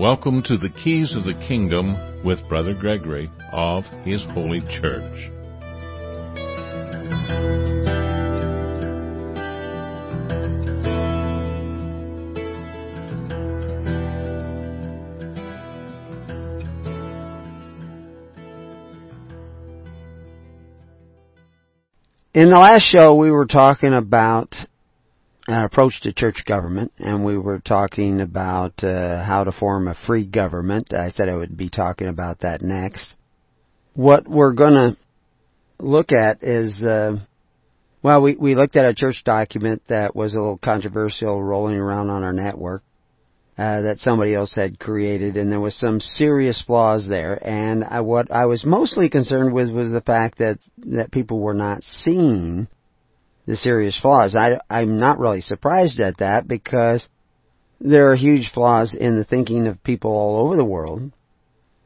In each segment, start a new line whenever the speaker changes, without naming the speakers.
Welcome to the Keys of the Kingdom with Brother Gregory of His Holy Church.
In the last show, we were talking about an approach to church government, and we were talking about uh, how to form a free government. I said I would be talking about that next. What we're going to look at is, uh, well, we, we looked at a church document that was a little controversial rolling around on our network. Uh, that somebody else had created, and there was some serious flaws there. And I, what I was mostly concerned with was the fact that that people were not seeing the serious flaws. I, I'm not really surprised at that because there are huge flaws in the thinking of people all over the world,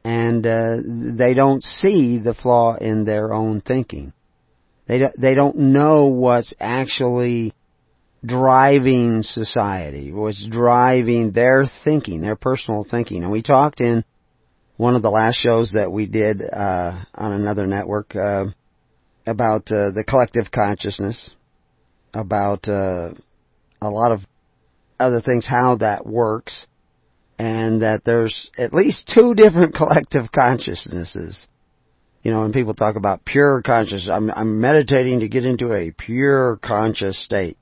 and uh, they don't see the flaw in their own thinking. They don't, they don't know what's actually driving society, what's driving their thinking, their personal thinking. And we talked in one of the last shows that we did uh, on another network uh, about uh, the collective consciousness, about uh, a lot of other things, how that works, and that there's at least two different collective consciousnesses. You know, when people talk about pure consciousness, I'm, I'm meditating to get into a pure conscious state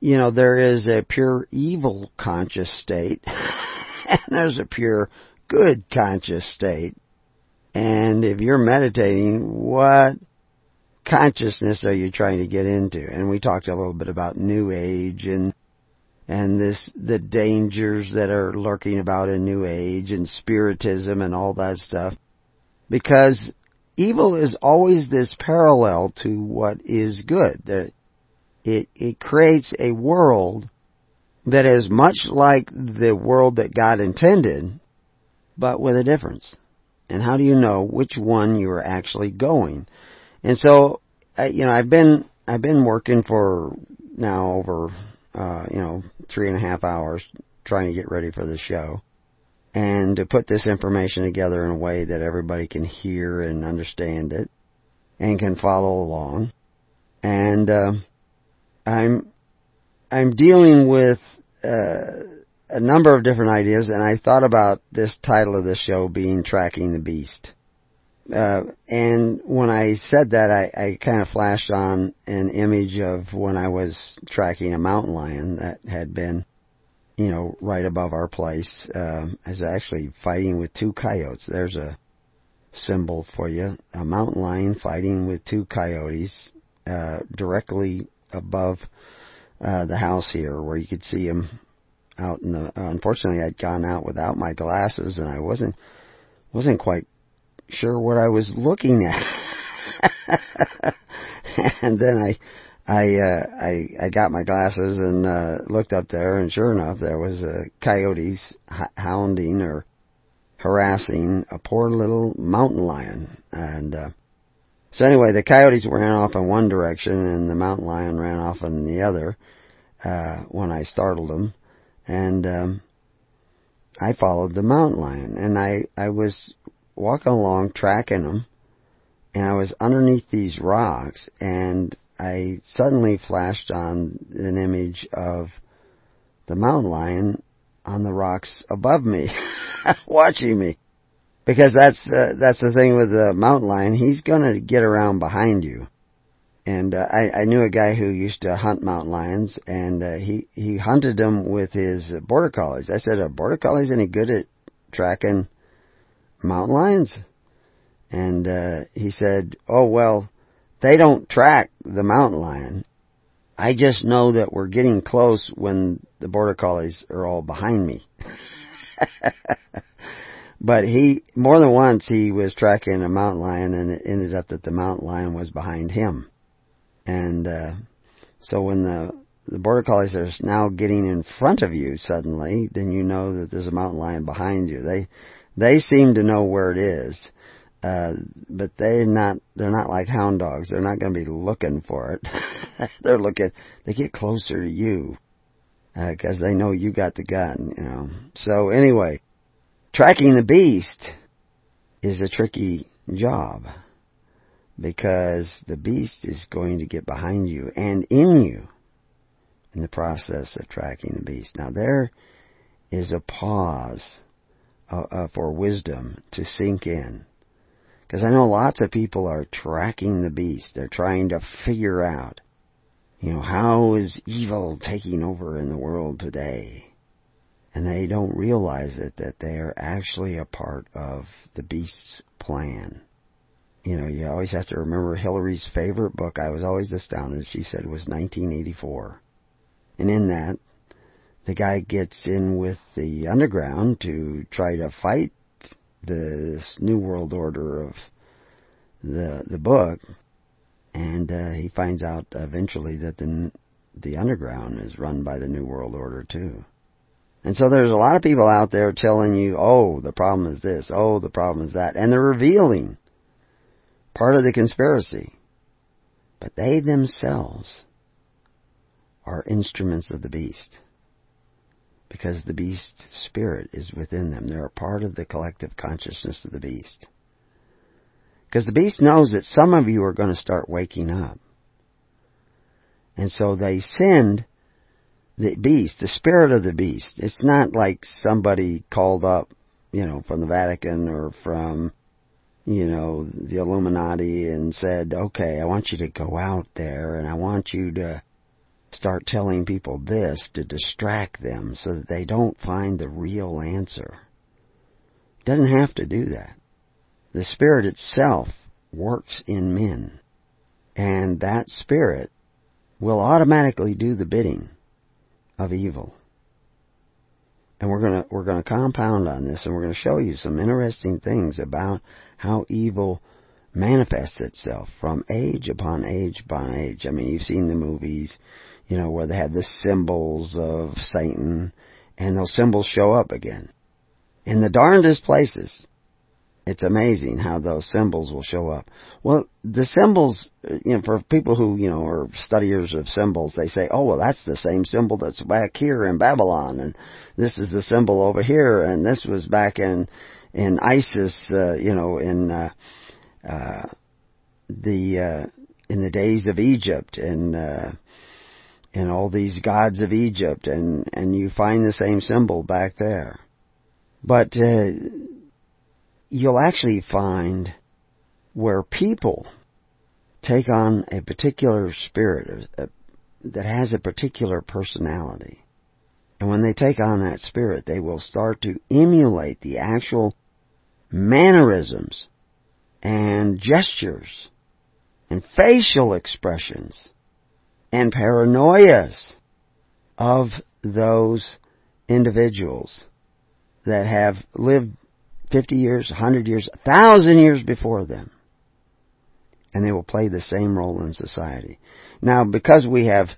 you know, there is a pure evil conscious state, and there's a pure good conscious state. And if you're meditating, what consciousness are you trying to get into? And we talked a little bit about New Age and and this the dangers that are lurking about in New Age and Spiritism and all that stuff. Because evil is always this parallel to what is good. That it, it creates a world that is much like the world that God intended, but with a difference. And how do you know which one you are actually going? And so, I, you know, I've been, I've been working for now over, uh, you know, three and a half hours trying to get ready for the show. And to put this information together in a way that everybody can hear and understand it and can follow along. And, uh, I'm I'm dealing with uh, a number of different ideas, and I thought about this title of the show being "Tracking the Beast." Uh, and when I said that, I, I kind of flashed on an image of when I was tracking a mountain lion that had been, you know, right above our place. Um, I was actually fighting with two coyotes. There's a symbol for you: a mountain lion fighting with two coyotes uh, directly above uh, the house here, where you could see him out in the. Unfortunately, I'd gone out without my glasses, and I wasn't wasn't quite sure what I was looking at. and then I. I uh, I I got my glasses and uh, looked up there, and sure enough, there was a coyotes hounding or harassing a poor little mountain lion, and uh, so anyway, the coyotes ran off in one direction and the mountain lion ran off in the other uh, when I startled them, and um, I followed the mountain lion, and I I was walking along tracking them, and I was underneath these rocks, and I suddenly flashed on an image of the mountain lion on the rocks above me, watching me because that's uh, that's the thing with the mountain lion. He's going to get around behind you. And uh, I, I knew a guy who used to hunt mountain lions, and uh, he he hunted them with his border collies. I said, "Are border collies any good at tracking mountain lions?" And uh, he said, "Oh well, they don't track the mountain lion. I just know that we're getting close when the border collies are all behind me." But he, more than once, he was tracking a mountain lion and it ended up that the mountain lion was behind him. And, uh, so when the, the border collies are now getting in front of you suddenly, then you know that there's a mountain lion behind you. They, they seem to know where it is. Uh, but they're not, they're not like hound dogs. They're not going to be looking for it. they're looking, they get closer to you, uh, cause they know you got the gun, you know. So anyway, tracking the beast is a tricky job because the beast is going to get behind you and in you in the process of tracking the beast. Now there is a pause uh, uh, for wisdom to sink in. Because I know lots of people are tracking the beast. They're trying to figure out, you know, how is evil taking over in the world today? And they don't realize it that they are actually a part of the beast's plan. You know, you always have to remember Hillary's favorite book, I was always astounded, she said, was 1984. And in that, the guy gets in with the underground to try to fight this new world order of the the book, and uh, he finds out eventually that the the underground is run by the new world order too. And so there's a lot of people out there telling you, oh, the problem is this, oh, the problem is that, and they're revealing part of the conspiracy. But they themselves are instruments of the beast because the beast spirit is within them. They're a part of the collective consciousness of the beast. Because the beast knows that some of you are going to start waking up. And so they send the beast, the spirit of the beast. It's not like somebody called up, you know, from the Vatican or from, you know, the Illuminati and said, okay, I want you to go out there and I want you to start telling people this to distract them so that they don't find the real answer. Doesn't have to do that. The Spirit itself works in men. And that Spirit will automatically do the bidding of evil. And we're gonna, we're gonna compound on this and we're gonna show you some interesting things about how evil manifests itself from age upon age upon age. I mean, you've seen the movies, you know, where they have the symbols of Satan, and those symbols show up again. In the darndest places, it's amazing how those symbols will show up. Well, the symbols, you know, for people who, you know, are studiers of symbols, they say, oh, well, that's the same symbol that's back here in Babylon, and this is the symbol over here, and this was back in, in Isis, uh, you know, in, uh, uh, the, uh, in the days of Egypt, and, uh, and all these gods of Egypt, and, and you find the same symbol back there. But uh, you'll actually find where people take on a particular spirit a, that has a particular personality. And when they take on that spirit, they will start to emulate the actual mannerisms and gestures and facial expressions and paranoias of those individuals that have lived 50 years, 100 years, 1,000 years before them. And they will play the same role in society. Now, because we have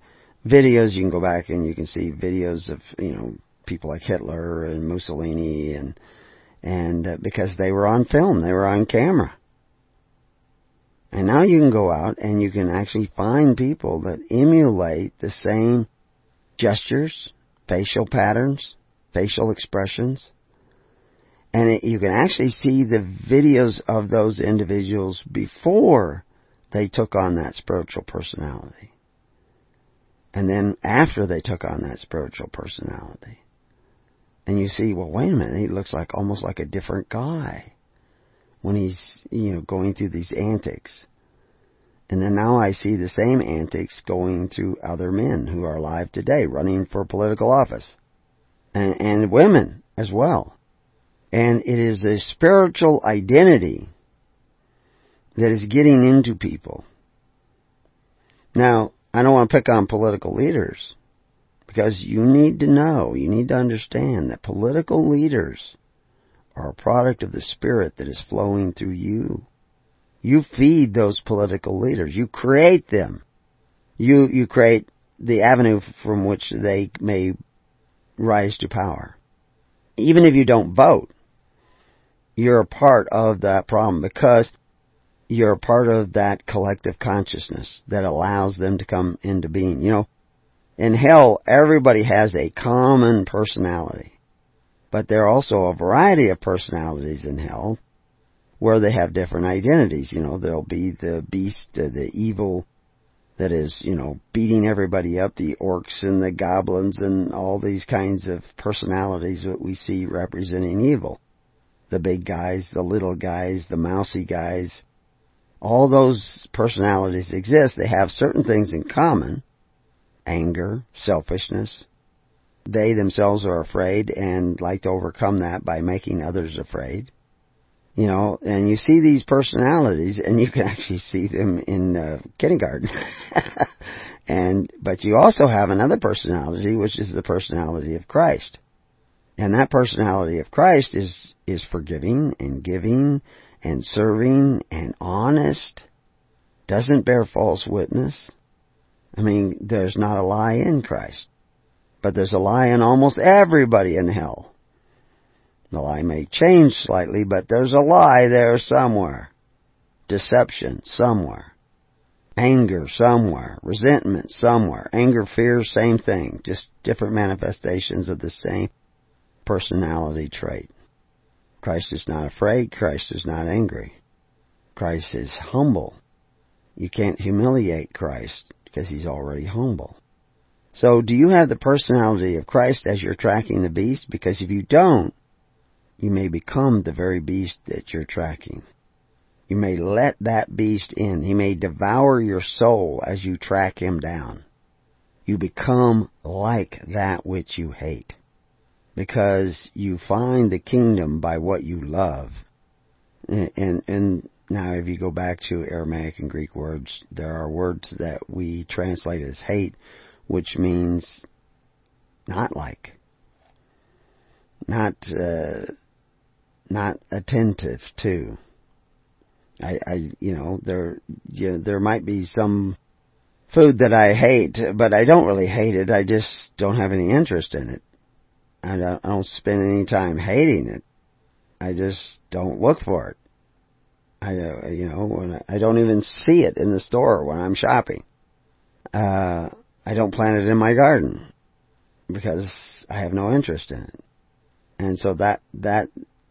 videos, you can go back and you can see videos of, you know, people like Hitler and Mussolini and, and uh, because they were on film, they were on camera. And now you can go out and you can actually find people that emulate the same gestures, facial patterns, facial expressions. And it, you can actually see the videos of those individuals before they took on that spiritual personality. And then after they took on that spiritual personality. And you see, well, wait a minute, he looks like almost like a different guy when he's, you know, going through these antics. And then now I see the same antics going through other men who are alive today, running for political office. And, and women as well. And it is a spiritual identity that is getting into people. Now, I don't want to pick on political leaders because you need to know, you need to understand that political leaders are a product of the Spirit that is flowing through you. You feed those political leaders. You create them. You, you create the avenue from which they may rise to power. Even if you don't vote, you're a part of that problem because you're a part of that collective consciousness that allows them to come into being. You know, in hell, everybody has a common personality. But there are also a variety of personalities in hell where they have different identities. You know, there'll be the beast, uh, the evil that is, you know, beating everybody up, the orcs and the goblins and all these kinds of personalities that we see representing evil. The big guys, the little guys, the mousy guys. All those personalities exist. They have certain things in common. Anger, selfishness. They themselves are afraid and like to overcome that by making others afraid you know, and you see these personalities, and you can actually see them in uh, kindergarten. and but you also have another personality, which is the personality of Christ, and that personality of Christ is is forgiving and giving and serving and honest, doesn't bear false witness. I mean, there's not a lie in Christ, but there's a lie in almost everybody in hell. The lie may change slightly, but there's a lie there somewhere. Deception somewhere. Anger somewhere. Resentment somewhere. Anger, fear, same thing. Just different manifestations of the same personality trait. Christ is not afraid. Christ is not angry. Christ is humble. You can't humiliate Christ because he's already humble. So do you have the personality of Christ as you're tracking the beast? Because if you don't, you may become the very beast that you're tracking. You may let that beast in. He may devour your soul as you track him down. You become like that which you hate. Because you find the kingdom by what you love. And, and, and now if you go back to Aramaic and Greek words, there are words that we translate as hate, which means not like. Not, uh, not attentive to. I, I, you know, there, you know, there might be some food that I hate, but I don't really hate it. I just don't have any interest in it. I don't, I don't spend any time hating it. I just don't look for it. I, uh, you know, when I, I don't even see it in the store when I'm shopping. Uh, I don't plant it in my garden because I have no interest in it. And so that, that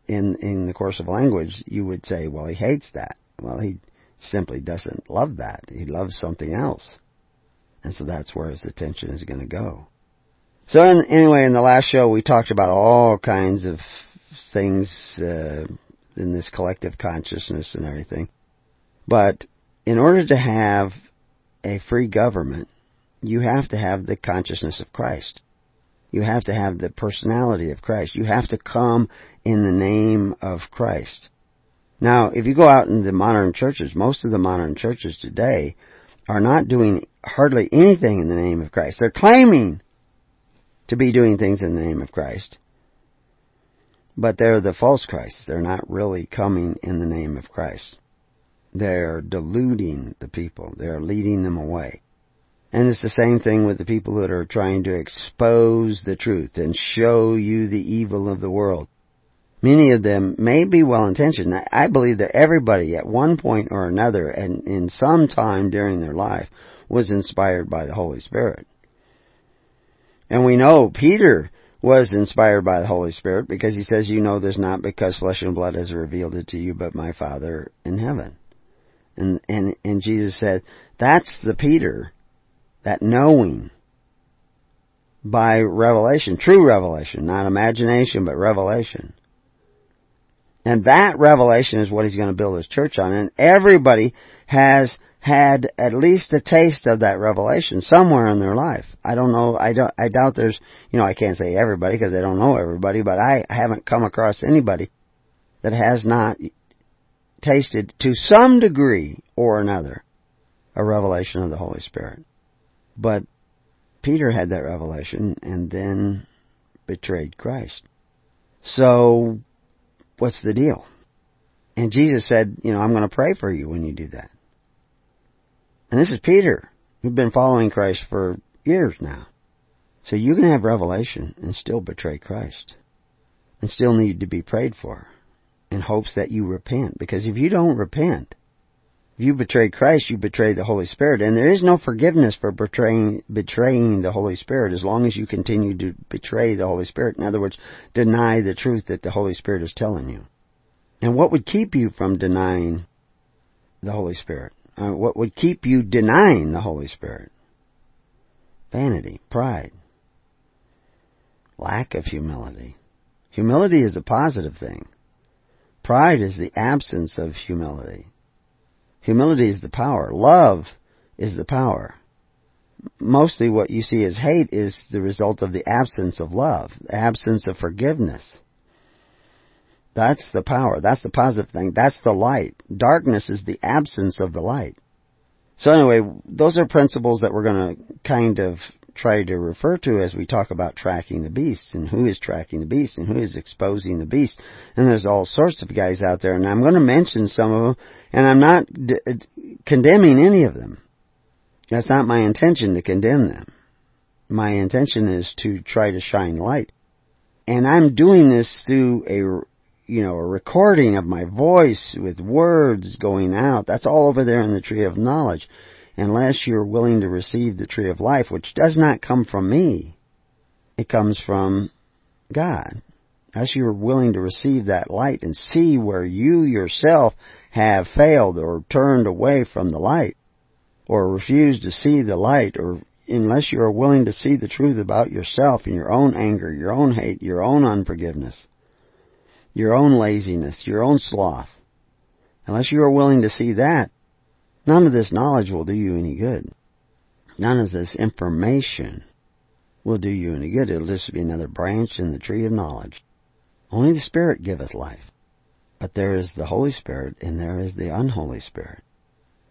in in the course of language, you would say, well, he hates that. Well, he simply doesn't love that. He loves something else. And so that's where his attention is going to go. So in, anyway, in the last show, we talked about all kinds of things uh, in this collective consciousness and everything. But in order to have a free government, you have to have the consciousness of Christ. You have to have the personality of Christ. You have to come in the name of Christ. Now, if you go out in the modern churches, most of the modern churches today are not doing hardly anything in the name of Christ. They're claiming to be doing things in the name of Christ. But they're the false Christ. They're not really coming in the name of Christ. They're deluding the people. They're leading them away. And it's the same thing with the people that are trying to expose the truth and show you the evil of the world. Many of them may be well intentioned. I believe that everybody at one point or another and in some time during their life was inspired by the Holy Spirit. And we know Peter was inspired by the Holy Spirit because he says, you know this not because flesh and blood has revealed it to you, but my Father in heaven. And, and, and Jesus said, that's the Peter that knowing by revelation, true revelation, not imagination, but revelation. And that revelation is what he's going to build his church on. And everybody has had at least a taste of that revelation somewhere in their life. I don't know, I don't, I doubt there's, you know, I can't say everybody because I don't know everybody, but I haven't come across anybody that has not tasted to some degree or another a revelation of the Holy Spirit. But Peter had that revelation and then betrayed Christ. So, what's the deal? And Jesus said, you know, I'm going to pray for you when you do that. And this is Peter, who's been following Christ for years now. So you can have revelation and still betray Christ. And still need to be prayed for in hopes that you repent. Because if you don't repent, If you betray Christ, you betray the Holy Spirit. And there is no forgiveness for betraying, betraying the Holy Spirit as long as you continue to betray the Holy Spirit. In other words, deny the truth that the Holy Spirit is telling you. And what would keep you from denying the Holy Spirit? Uh, what would keep you denying the Holy Spirit? Vanity, pride, lack of humility. Humility is a positive thing. Pride is the absence of humility. Humility is the power. Love is the power. Mostly what you see as hate is the result of the absence of love, the absence of forgiveness. That's the power. That's the positive thing. That's the light. Darkness is the absence of the light. So anyway, those are principles that we're going to kind of try to refer to as we talk about tracking the beast and who is tracking the beast and who is exposing the beast. And there's all sorts of guys out there and I'm going to mention some of them and I'm not d- uh, condemning any of them. That's not my intention to condemn them. My intention is to try to shine light. And I'm doing this through a you know, a recording of my voice with words going out. That's all over there in the tree of knowledge. Unless you're willing to receive the tree of life, which does not come from me. It comes from God. As you're willing to receive that light and see where you yourself have failed or turned away from the light or refused to see the light or unless you are willing to see the truth about yourself and your own anger, your own hate, your own unforgiveness, your own laziness, your own sloth. Unless you are willing to see that, none of this knowledge will do you any good. None of this information will do you any good. It'll just be another branch in the tree of knowledge. Only the Spirit giveth life. But there is the Holy Spirit and there is the unholy Spirit.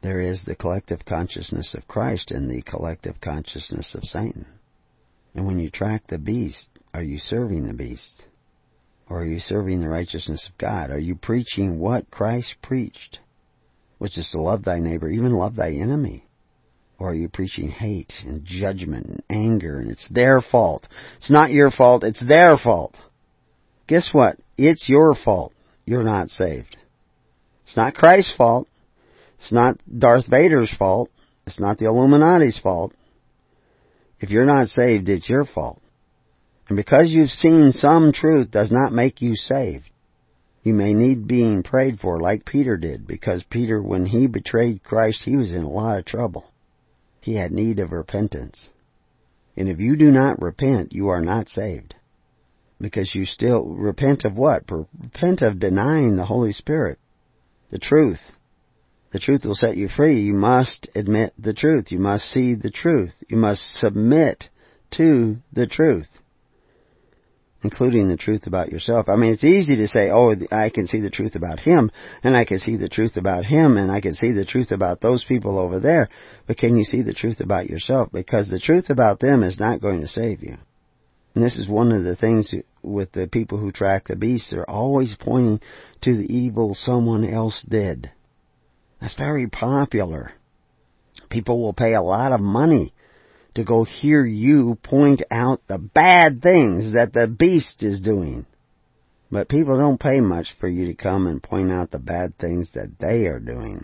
There is the collective consciousness of Christ and the collective consciousness of Satan. And when you track the beast, are you serving the beast? Or are you serving the righteousness of God? Are you preaching what Christ preached? Which is to love thy neighbor, even love thy enemy. Or are you preaching hate and judgment and anger and it's their fault? It's not your fault, it's their fault. Guess what? It's your fault. You're not saved. It's not Christ's fault. It's not Darth Vader's fault. It's not the Illuminati's fault. If you're not saved, it's your fault. And because you've seen some truth does not make you saved. You may need being prayed for like Peter did, because Peter, when he betrayed Christ, he was in a lot of trouble. He had need of repentance. And if you do not repent, you are not saved. Because you still repent of what? Repent of denying the Holy Spirit. The truth. The truth will set you free. You must admit the truth. You must see the truth. You must submit to the truth including the truth about yourself. I mean, it's easy to say, oh, I can see the truth about him, and I can see the truth about him, and I can see the truth about those people over there, but can you see the truth about yourself? Because the truth about them is not going to save you. And this is one of the things with the people who track the beast. They're always pointing to the evil someone else did. That's very popular. People will pay a lot of money to go hear you point out the bad things that the beast is doing. But people don't pay much for you to come and point out the bad things that they are doing.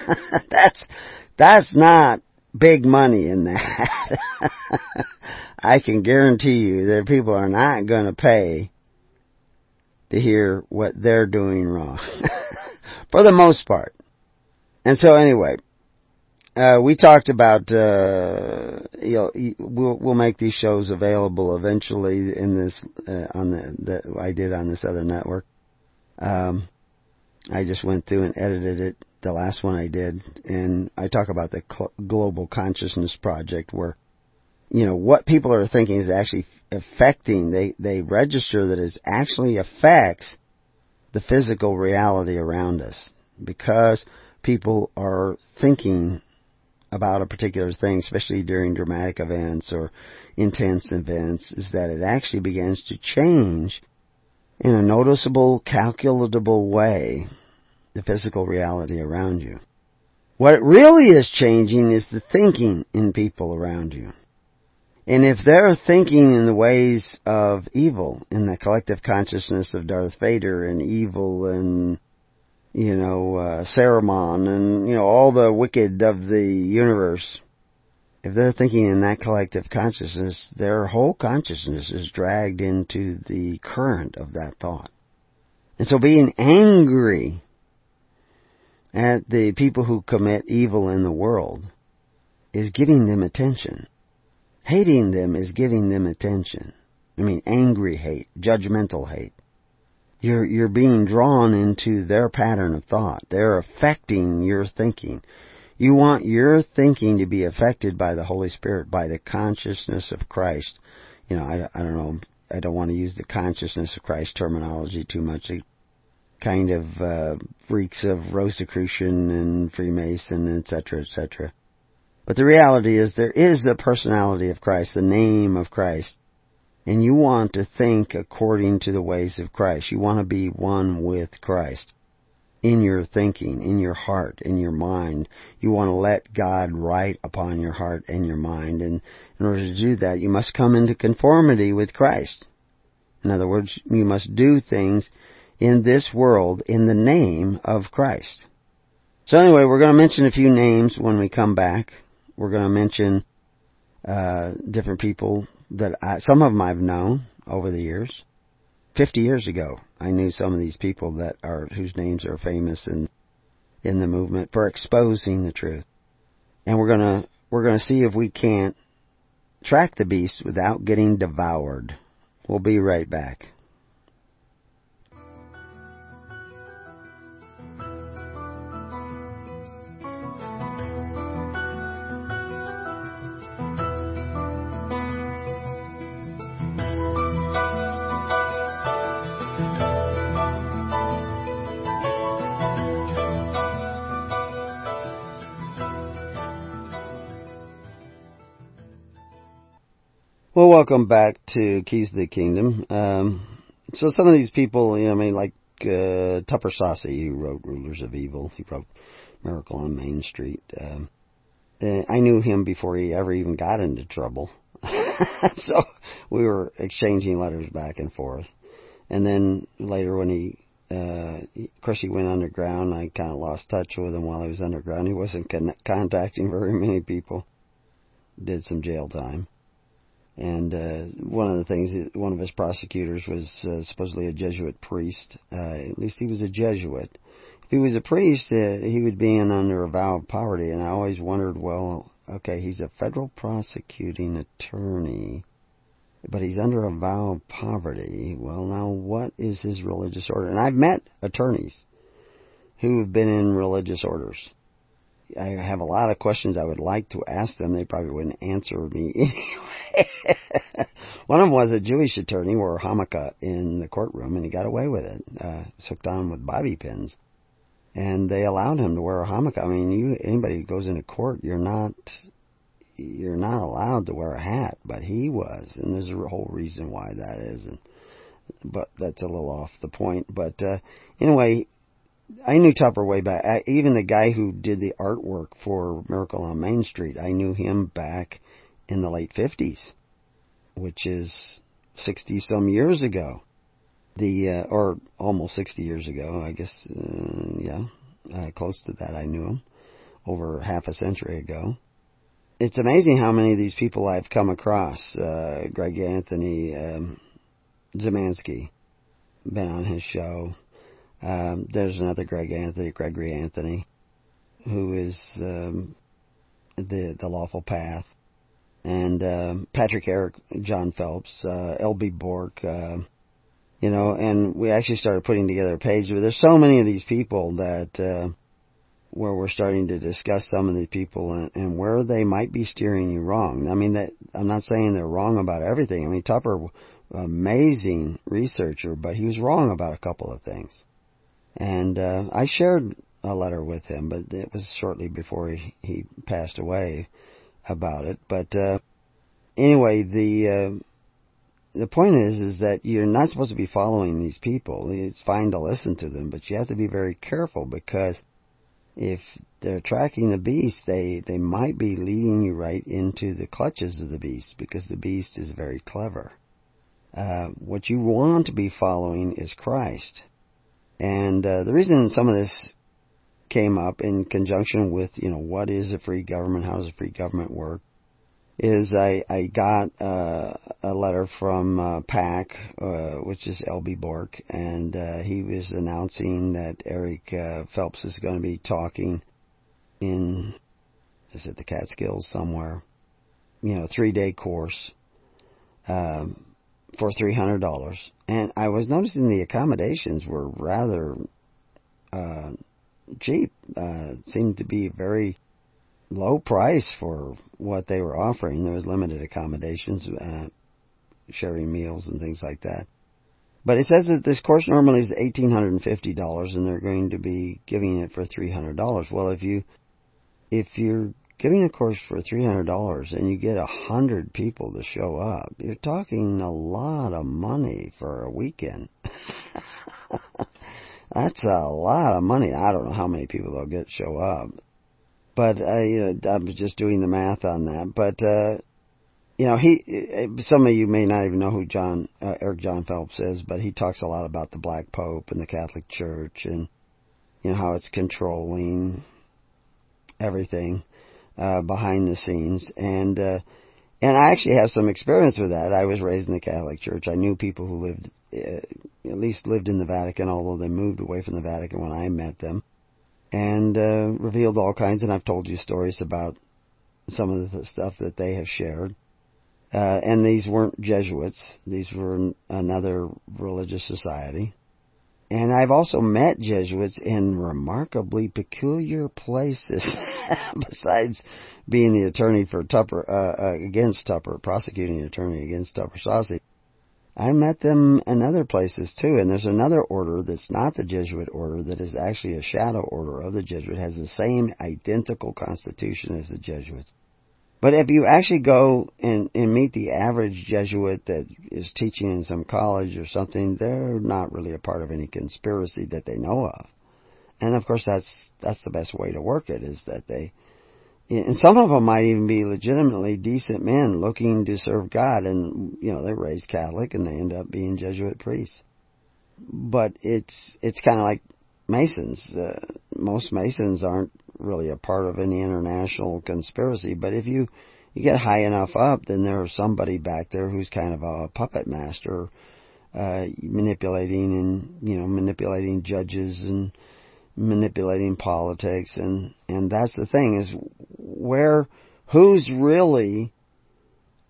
that's, that's not big money in that. I can guarantee you that people are not going to pay to hear what they're doing wrong. for the most part. And so anyway, uh, we talked about uh, you know we'll we'll make these shows available eventually in this uh, on the that I did on this other network. Um, I just went through and edited it. The last one I did, and I talk about the Cl- Global Consciousness Project, where you know what people are thinking is actually affecting. They they register that it actually affects the physical reality around us because people are thinking about a particular thing, especially during dramatic events or intense events, is that it actually begins to change in a noticeable, calculable way the physical reality around you. What it really is changing is the thinking in people around you. And if they're thinking in the ways of evil, in the collective consciousness of Darth Vader and evil and you know, uh, Saruman and, you know, all the wicked of the universe, if they're thinking in that collective consciousness, their whole consciousness is dragged into the current of that thought. And so being angry at the people who commit evil in the world is giving them attention. Hating them is giving them attention. I mean, angry hate, judgmental hate. You're, you're being drawn into their pattern of thought. They're affecting your thinking. You want your thinking to be affected by the Holy Spirit, by the consciousness of Christ. You know, I, I don't know, I don't want to use the consciousness of Christ terminology too much. It kind of uh, reeks of Rosicrucian and Freemason, etc., etc. But the reality is there is a personality of Christ, the name of Christ, and you want to think according to the ways of Christ. You want to be one with Christ in your thinking, in your heart, in your mind. You want to let God write upon your heart and your mind. And in order to do that, you must come into conformity with Christ. In other words, you must do things in this world in the name of Christ. So anyway, we're going to mention a few names when we come back. We're going to mention uh, different people that I, some of them I've known over the years. Fifty years ago, I knew some of these people that are whose names are famous in in the movement for exposing the truth. And we're gonna we're gonna see if we can't track the beast without getting devoured. We'll be right back. Well, welcome back to Keys to the Kingdom. Um, so some of these people, you know, I mean, like uh, Tupper Saucy, who wrote Rulers of Evil, he wrote Miracle on Main Street. Um, uh, I knew him before he ever even got into trouble. so we were exchanging letters back and forth. And then later when he, uh, of course he went underground, I kind of lost touch with him while he was underground. He wasn't con- contacting very many people. Did some jail time. And uh, one of the things, one of his prosecutors was uh, supposedly a Jesuit priest. Uh, at least he was a Jesuit. If he was a priest, uh, he would be in under a vow of poverty. And I always wondered, well, okay, he's a federal prosecuting attorney, but he's under a vow of poverty. Well, now what is his religious order? And I've met attorneys who have been in religious orders. I have a lot of questions I would like to ask them. They probably wouldn't answer me anyway. One of them was a Jewish attorney wore a yarmulke in the courtroom and he got away with it. Uh, hooked on with bobby pins. And they allowed him to wear a yarmulke. I mean, you, anybody who goes into court, you're not, you're not allowed to wear a hat, but he was. And there's a whole reason why that is. And, but that's a little off the point. But, uh, anyway, I knew Tupper way back. I, even the guy who did the artwork for Miracle on Main Street, I knew him back in the late 50s, which is 60 some years ago. The, uh, or almost 60 years ago, I guess, uh, yeah, uh, close to that I knew him, over half a century ago. It's amazing how many of these people I've come across, uh, Greg Anthony, um, Zemansky, been on his show, um, there's another Greg Anthony, Gregory Anthony, who is um, the the lawful path, and um, Patrick Eric, Jon Phelps, uh, L.B. Bork, uh, you know, and we actually started putting together a page. But there's so many of these people that uh, where we're starting to discuss some of these people and, and where they might be steering you wrong. I mean, that I'm not saying they're wrong about everything. I mean, Tupper, amazing researcher, but he was wrong about a couple of things. And uh, I shared a letter with him, but it was shortly before he, he passed away about it. But uh, anyway, the uh, the point is is that you're not supposed to be following these people. It's fine to listen to them, but you have to be very careful because if they're tracking the beast, they they might be leading you right into the clutches of the beast because the beast is very clever. Uh, what you want to be following is Christ And uh, the reason some of this came up in conjunction with, you know, what is a free government? How does a free government work? Is I I got uh, a letter from uh, PAC, uh, which is LB Bork, and uh, he was announcing that Eric uh, Phelps is going to be talking in is it the Catskills somewhere, you know, three day course um, for three hundred dollars, and I was noticing the accommodations were rather uh, cheap. Uh, seemed to be a very low price for what they were offering. There was limited accommodations, uh, sharing meals and things like that. But it says that this course normally is eighteen hundred and they're going to be giving it for three hundred dollars. Well, if you if you're giving a course for three hundred dollars and you get a hundred people to show up, you're talking a lot of money for a weekend. That's a lot of money. I don't know how many people they'll get show up, but I, you know, I'm just doing the math on that. But uh, you know, he. Some of you may not even know who John uh, Eric Jon Phelps is, but he talks a lot about the Black Pope and the Catholic Church, and you know how it's controlling everything uh, behind the scenes, and uh, and I actually have some experience with that. I was raised in the Catholic Church. I knew people who lived, uh, at least lived in the Vatican, although they moved away from the Vatican when I met them, and uh, revealed all kinds. And I've told you stories about some of the stuff that they have shared. Uh, and these weren't Jesuits; these were another religious society. And I've also met Jesuits in remarkably peculiar places, besides being the attorney for Tupper, uh, uh, against Tupper, prosecuting attorney against Tupper Saucy. I met them in other places too, and there's another order that's not the Jesuit order that is actually a shadow order of the Jesuit, has the same identical constitution as the Jesuits. But if you actually go and, and meet the average Jesuit that is teaching in some college or something, they're not really a part of any conspiracy that they know of. And of course that's, that's the best way to work it is that they, and some of them might even be legitimately decent men looking to serve God and, you know, they're raised Catholic and they end up being Jesuit priests. But it's, it's kind of like Masons. Uh, most Masons aren't really a part of any international conspiracy, but if you you get high enough up, then there's somebody back there who's kind of a puppet master, uh, manipulating and you know manipulating judges and manipulating politics, and and that's the thing is where who's really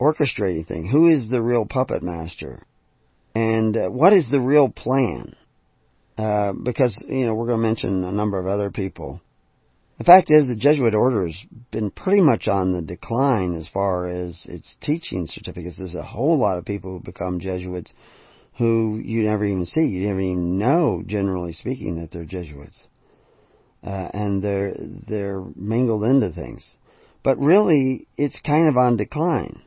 orchestrating things? Who is the real puppet master? And uh, what is the real plan? Uh, because you know we're going to mention a number of other people the fact is, the Jesuit order has been pretty much on the decline as far as its teaching certificates. There's a whole lot of people who become Jesuits who you never even see. You never even know, generally speaking, that they're Jesuits. Uh, and they're, they're mingled into things. But really, it's kind of on decline.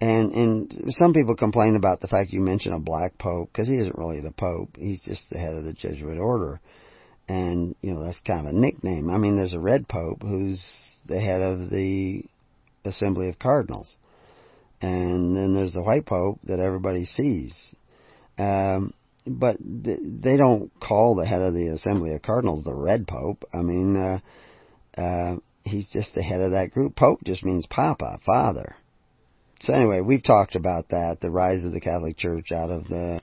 And, and some people complain about the fact you mention a black pope, because he isn't really the pope. He's just the head of the Jesuit order and you know that's kind of a nickname. I mean, there's a red pope who's the head of the Assembly of Cardinals, and then there's the white pope that everybody sees. Um, but they don't call the head of the Assembly of Cardinals the red pope. I mean, uh, uh, he's just the head of that group. Pope just means Papa, Father. So anyway, we've talked about that, the rise of the Catholic Church out of the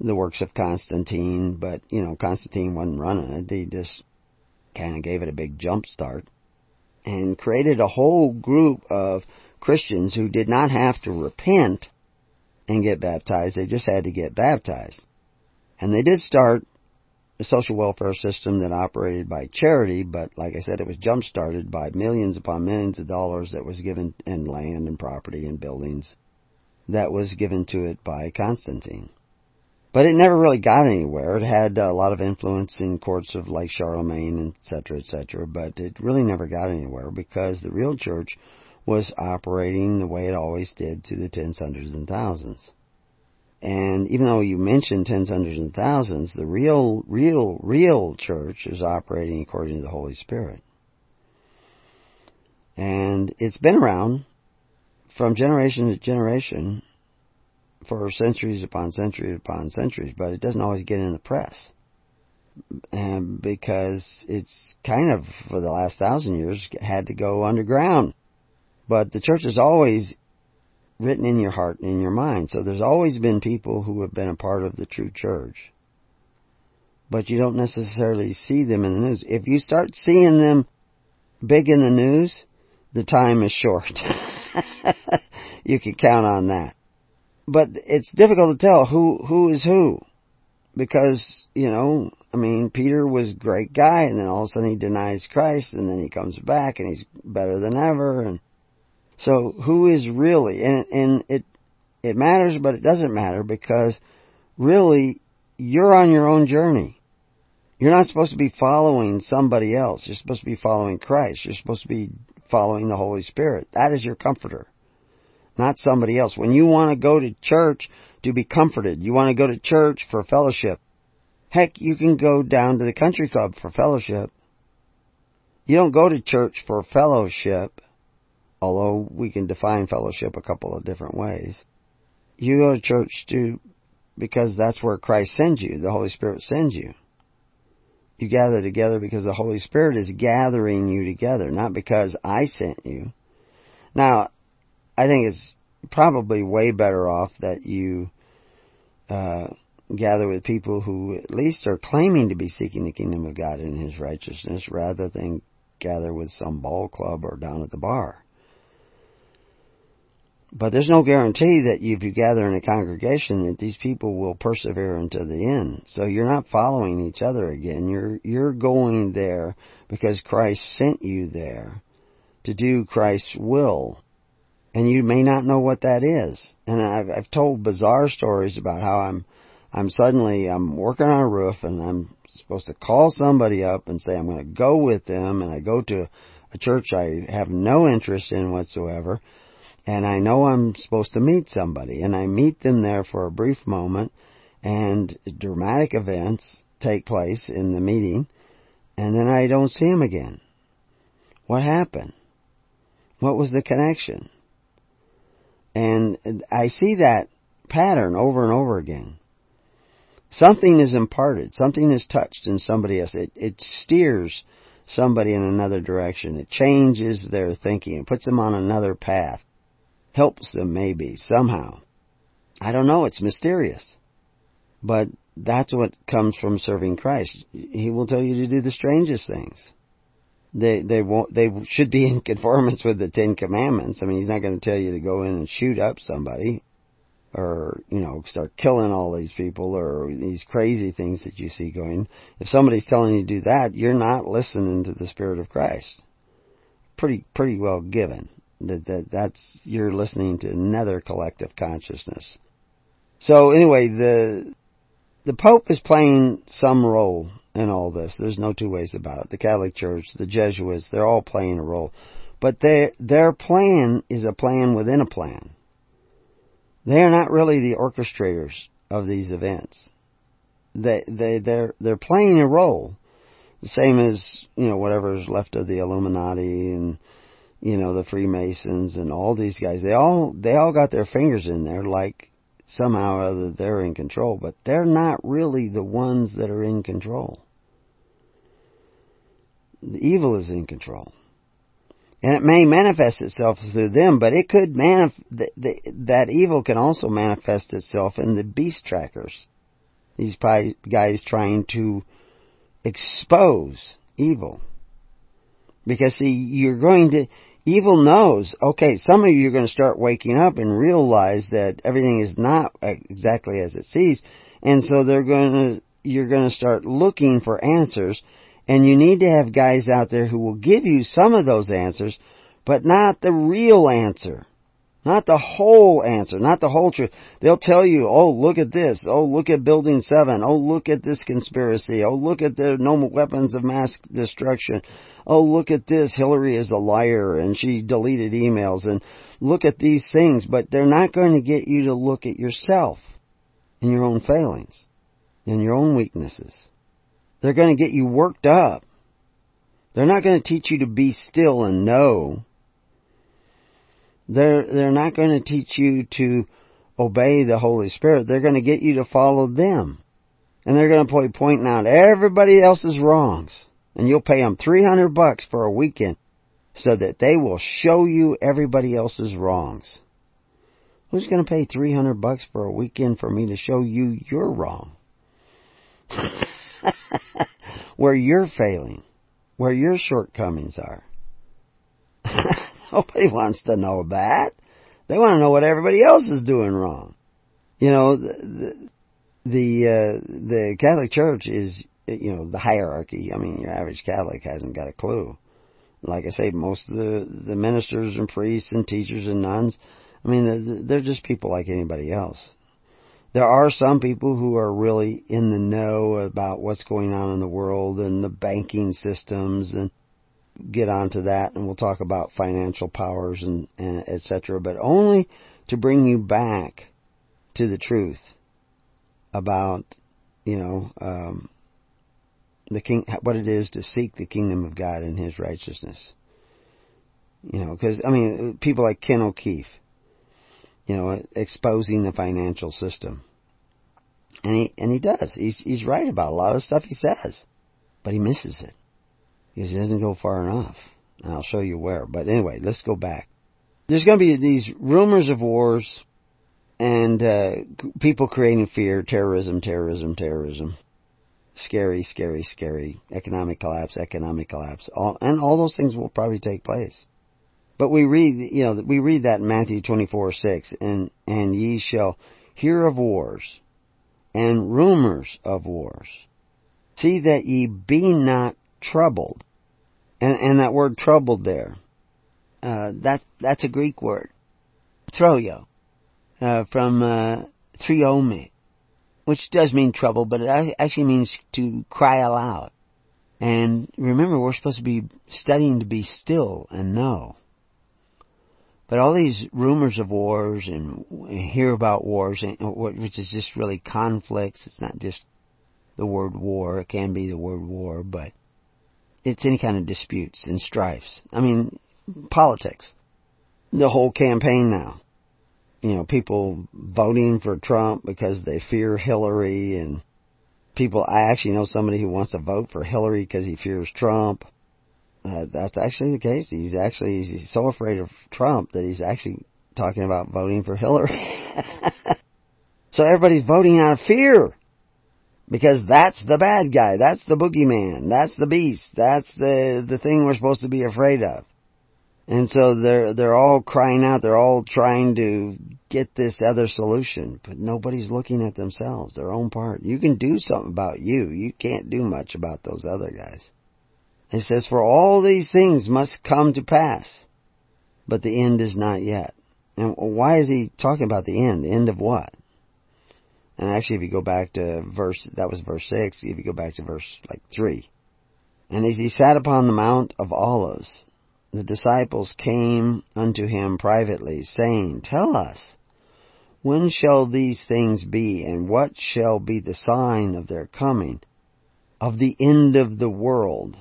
the works of Constantine, but, you know, Constantine wasn't running it. He just kind of gave it a big jump start and created a whole group of Christians who did not have to repent and get baptized. They just had to get baptized. And they did start a social welfare system that operated by charity, but like I said, it was jump started by millions upon millions of dollars that was given in land and property and buildings that was given to it by Constantine. But it never really got anywhere. It had a lot of influence in courts of like Charlemagne, etc., etc., but it really never got anywhere because the real church was operating the way it always did to the tens, hundreds, and thousands. And even though you mentioned tens, hundreds, and thousands, the real, real, real church is operating according to the Holy Spirit. And it's been around from generation to generation for centuries upon centuries upon centuries, but it doesn't always get in the press. and because it's kind of for the last thousand years had to go underground. But the church is always written in your heart and in your mind. So there's always been people who have been a part of the true church. But you don't necessarily see them in the news. If you start seeing them big in the news, the time is short. you can count on that. But it's difficult to tell who, who is who. Because, you know, I mean, Peter was a great guy and then all of a sudden he denies Christ and then he comes back and he's better than ever and so who is really, and, and it, it matters, but it doesn't matter because really you're on your own journey. You're not supposed to be following somebody else. You're supposed to be following Christ. You're supposed to be following the Holy Spirit. That is your comforter, not somebody else. When you want to go to church to be comforted, you want to go to church for fellowship. Heck, you can go down to the country club for fellowship. You don't go to church for fellowship although we can define fellowship a couple of different ways. You go to church to, because that's where Christ sends you, the Holy Spirit sends you. You gather together because the Holy Spirit is gathering you together, not because I sent you. Now, I think it's probably way better off that you uh, gather with people who at least are claiming to be seeking the kingdom of God and His righteousness rather than gather with some ball club or down at the bar. But there's no guarantee that if you gather in a congregation that these people will persevere until the end. So you're not following each other again. You're, you're going there because Christ sent you there to do Christ's will. And you may not know what that is. And I've, I've told bizarre stories about how I'm, I'm suddenly, I'm working on a roof and I'm supposed to call somebody up and say I'm going to go with them and I go to a church I have no interest in whatsoever and I know I'm supposed to meet somebody, and I meet them there for a brief moment, and dramatic events take place in the meeting, and then I don't see them again. What happened? What was the connection? And I see that pattern over and over again. Something is imparted, something is touched in somebody else. It, it steers somebody in another direction. It changes their thinking. It puts them on another path helps them maybe, somehow. I don't know, it's mysterious. But that's what comes from serving Christ. He will tell you to do the strangest things. They they won't they should be in conformance with the Ten Commandments. I mean, he's not going to tell you to go in and shoot up somebody, or you know start killing all these people, or these crazy things that you see going. If somebody's telling you to do that, you're not listening to the Spirit of Christ. Pretty pretty well given. That, that that's you're listening to another collective consciousness. So anyway, the the Pope is playing some role in all this. There's no two ways about it. The Catholic Church, the Jesuits, they're all playing a role. But their their plan is a plan within a plan. They are not really the orchestrators of these events. They they they're they're playing a role. The same as, you know, whatever's left of the Illuminati and you know, the Freemasons and all these guys, they all, they all got their fingers in there like somehow or other they're in control, but they're not really the ones that are in control. The evil is in control. And it may manifest itself through them, but it could manif- the, the, that evil can also manifest itself in the beast trackers. These guys trying to expose evil. Because see, you're going to, Evil knows, okay, some of you are going to start waking up and realize that everything is not exactly as it sees. And so they're going to, you're going to start looking for answers. And you need to have guys out there who will give you some of those answers, but not the real answer. Not the whole answer, not the whole truth. They'll tell you, oh, look at this. Oh, look at Building 7. Oh, look at this conspiracy. Oh, look at the no weapons of mass destruction. Oh, look at this. Hillary is a liar and she deleted emails and look at these things. But they're not going to get you to look at yourself and your own failings and your own weaknesses. They're going to get you worked up. They're not going to teach you to be still and know they're, they're not going to teach you to obey the Holy Spirit. They're going to get you to follow them. And they're going to be pointing out everybody else's wrongs. And you'll pay them 300 bucks for a weekend so that they will show you everybody else's wrongs. Who's going to pay 300 bucks for a weekend for me to show you you're wrong? where you're failing, where your shortcomings are. Nobody wants to know that. They want to know what everybody else is doing wrong. You know, the the, uh, the Catholic Church is you know the hierarchy. I mean, your average Catholic hasn't got a clue. Like I say, most of the the ministers and priests and teachers and nuns, I mean, they're just people like anybody else. There are some people who are really in the know about what's going on in the world and the banking systems and get onto that and we'll talk about financial powers and, and etc. But only to bring you back to the truth about, you know, um, the king, what it is to seek the kingdom of God and His righteousness. You know, because I mean, people like Ken O'Keefe, you know, exposing the financial system, and he and he does. He's he's right about a lot of stuff he says, but he misses it because he doesn't go far enough. And I'll show you where. But anyway, let's go back. There's going to be these rumors of wars and uh, people creating fear, terrorism, terrorism, terrorism. Scary, scary, scary. Economic collapse, economic collapse. All, and all those things will probably take place. But we read, you know, we read that in Matthew 24, 6, and, and ye shall hear of wars, and rumors of wars. See that ye be not troubled. And, and that word troubled there, uh, that, that's a Greek word. Throyo uh, from uh, triome, which does mean trouble, but it actually means to cry aloud. And remember, we're supposed to be studying to be still and know. But all these rumors of wars and hear about wars, which is just really conflicts. It's not just the word war. It can be the word war, but it's any kind of disputes and strifes. I mean, politics. The whole campaign now you know, people voting for Trump because they fear Hillary and people, I actually know somebody who wants to vote for Hillary because he fears Trump. Uh, that's actually the case. He's actually, he's so afraid of Trump that he's actually talking about voting for Hillary. so everybody's voting out of fear. Because that's the bad guy. That's the boogeyman. That's the beast. That's the, the thing we're supposed to be afraid of. And so they're they're all crying out, they're all trying to get this other solution, but nobody's looking at themselves, their own part. You can do something about you. You can't do much about those other guys. It says, For all these things must come to pass, but the end is not yet. And why is he talking about the end? The end of what? And actually, if you go back to verse, that was verse 6, if you go back to verse like 3. And as he sat upon the Mount of Olives, the disciples came unto him privately, saying, Tell us, when shall these things be, and what shall be the sign of their coming, of the end of the world?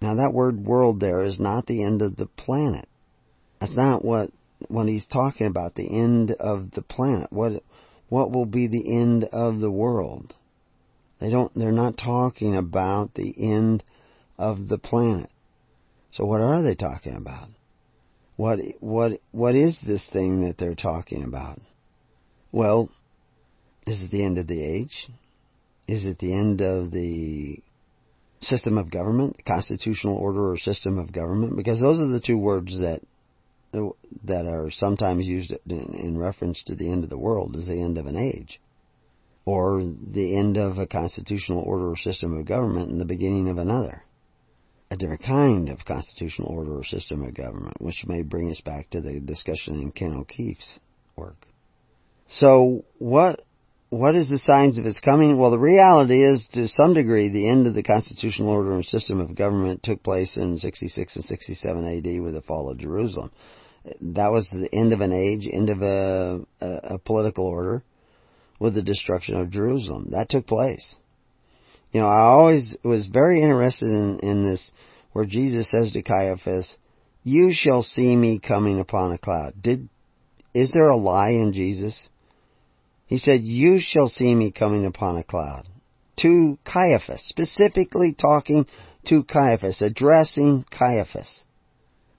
Now that word world there is not the end of the planet. That's not what, when he's talking about, the end of the planet. What, what will be the end of the world? They don't, they're not talking about the end of the planet. So what are they talking about? What what what is this thing that they're talking about? Well, is it the end of the age? Is it the end of the system of government, constitutional order or system of government? Because those are the two words that that are sometimes used in, reference to the end of the world as the end of an age, or the end of a constitutional order or system of government and the beginning of another a different kind of constitutional order or system of government, which may bring us back to the discussion in Ken O'Keefe's work. So, what what is the signs of its coming? Well, the reality is, to some degree, the end of the constitutional order and system of government took place in 66 and 67 AD with the fall of Jerusalem. That was the end of an age, end of a, a, a political order with the destruction of Jerusalem. That took place. You know, I always was very interested in, in this where Jesus says to Caiaphas, you shall see me coming upon a cloud. Did, is there a lie in Jesus? He said, you shall see me coming upon a cloud. to Caiaphas, specifically talking to Caiaphas, addressing Caiaphas.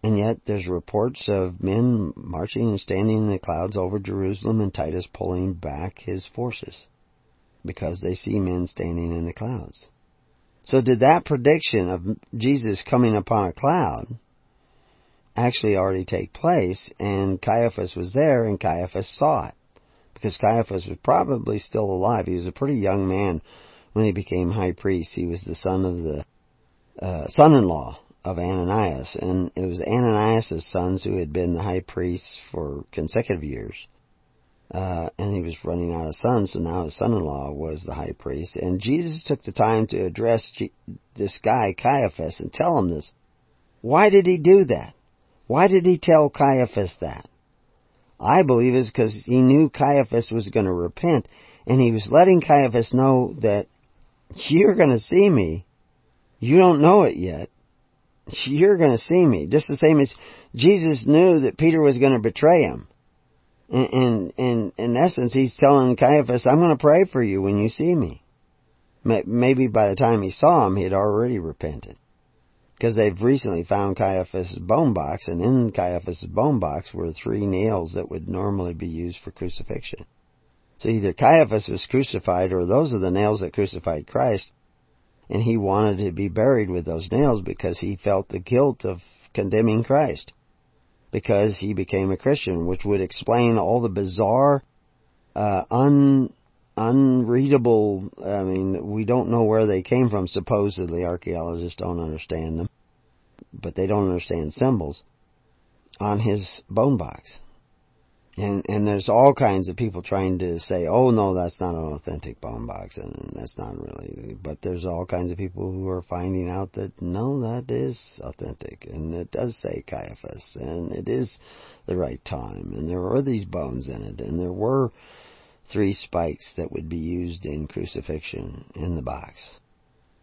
And yet there's reports of men marching and standing in the clouds over Jerusalem and Titus pulling back his forces because they see men standing in the clouds. So did that prediction of Jesus coming upon a cloud actually already take place and Caiaphas was there and Caiaphas saw it? Because Caiaphas was probably still alive. He was a pretty young man when he became high priest. He was the son of the uh, son-in-law of Ananias, and it was Ananias' sons who had been the high priests for consecutive years. Uh, and he was running out of sons, so now his son-in-law was the high priest. And Jesus took the time to address G- this guy, Caiaphas, and tell him this. Why did he do that? Why did he tell Caiaphas that? I believe it's because he knew Caiaphas was going to repent, and he was letting Caiaphas know that you're going to see me. You don't know it yet, you're going to see me. Just the same as Jesus knew that Peter was going to betray him. And, in in essence, he's telling Caiaphas, I'm going to pray for you when you see me. Maybe by the time he saw him, he had already repented. Because they've recently found Caiaphas' bone box, and in Caiaphas' bone box were three nails that would normally be used for crucifixion. So either Caiaphas was crucified, or those are the nails that crucified Christ, and he wanted to be buried with those nails because he felt the guilt of condemning Christ because he became a Christian, which would explain all the bizarre, uh, un, unreadable, I mean, we don't know where they came from, supposedly. Archaeologists don't understand them, but they don't understand symbols on his bone box. And and there's all kinds of people trying to say, oh no, that's not an authentic bone box, and that's not really. But there's all kinds of people who are finding out that no, that is authentic, and it does say Caiaphas, and it is the right time, and there were these bones in it, and there were three spikes that would be used in crucifixion in the box.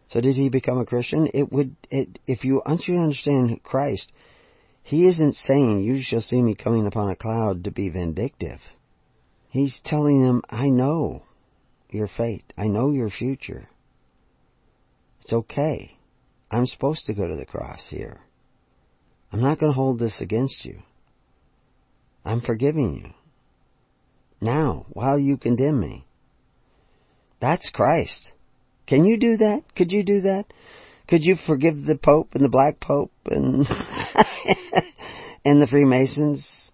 So did he become a Christian? It would. It if you once you understand Christ he isn't saying, You shall see me coming upon a cloud to be vindictive. He's telling them, I know your fate. I know your future. It's okay. I'm supposed to go to the cross here. I'm not going to hold this against you. I'm forgiving you. Now, while you condemn me. That's Christ. Can you do that? Could you do that? Could you forgive the Pope and the Black Pope and and the Freemasons?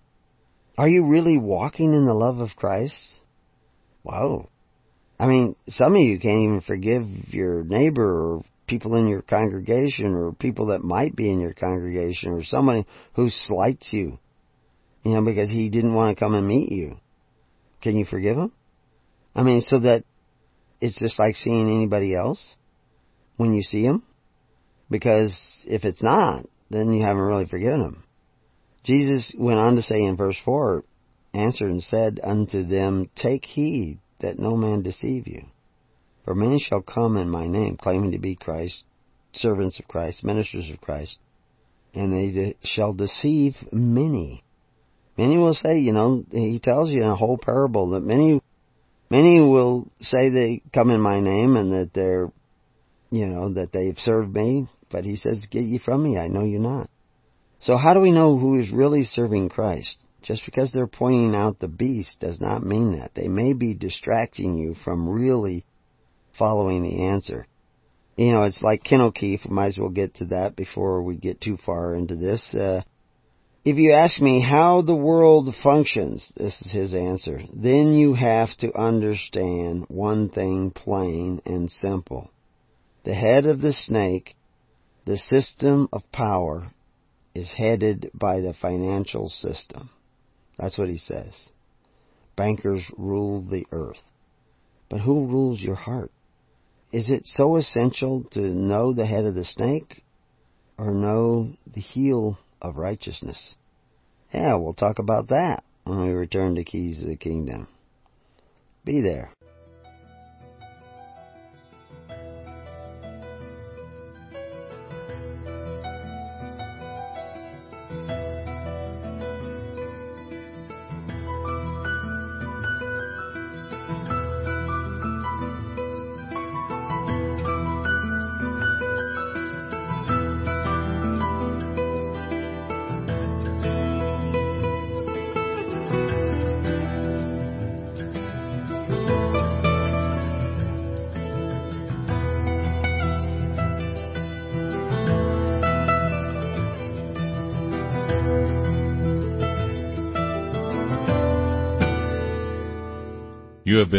Are you really walking in the love of Christ? Whoa. I mean, some of you can't even forgive your neighbor or people in your congregation or people that might be in your congregation or somebody who slights you, you know, because he didn't want to come and meet you. Can you forgive him? I mean, so that it's just like seeing anybody else when you see him? Because if it's not, then you haven't really forgiven them. Jesus went on to say in verse 4, answered and said unto them, Take heed that no man deceive you. For many shall come in my name, claiming to be Christ, servants of Christ, ministers of Christ, and they de- shall deceive many. Many will say, you know, he tells you in a whole parable that many, many will say they come in my name and that they're, you know, that they've served me, but he says, Get ye from me, I know you not. So how do we know who is really serving Christ? Just because they're pointing out the beast does not mean that. They may be distracting you from really following the answer. You know, it's like Ken O'Keefe. We might as well get to that before we get too far into this. Uh, if you ask me how the world functions, this is his answer, then you have to understand one thing plain and simple. The head of the snake the system of power is headed by the financial system. That's what he says. Bankers rule the earth. But who rules your heart? Is it so essential to know the head of the snake or know the heel of righteousness? Yeah, we'll talk about that when we return to Keys of the Kingdom. Be there.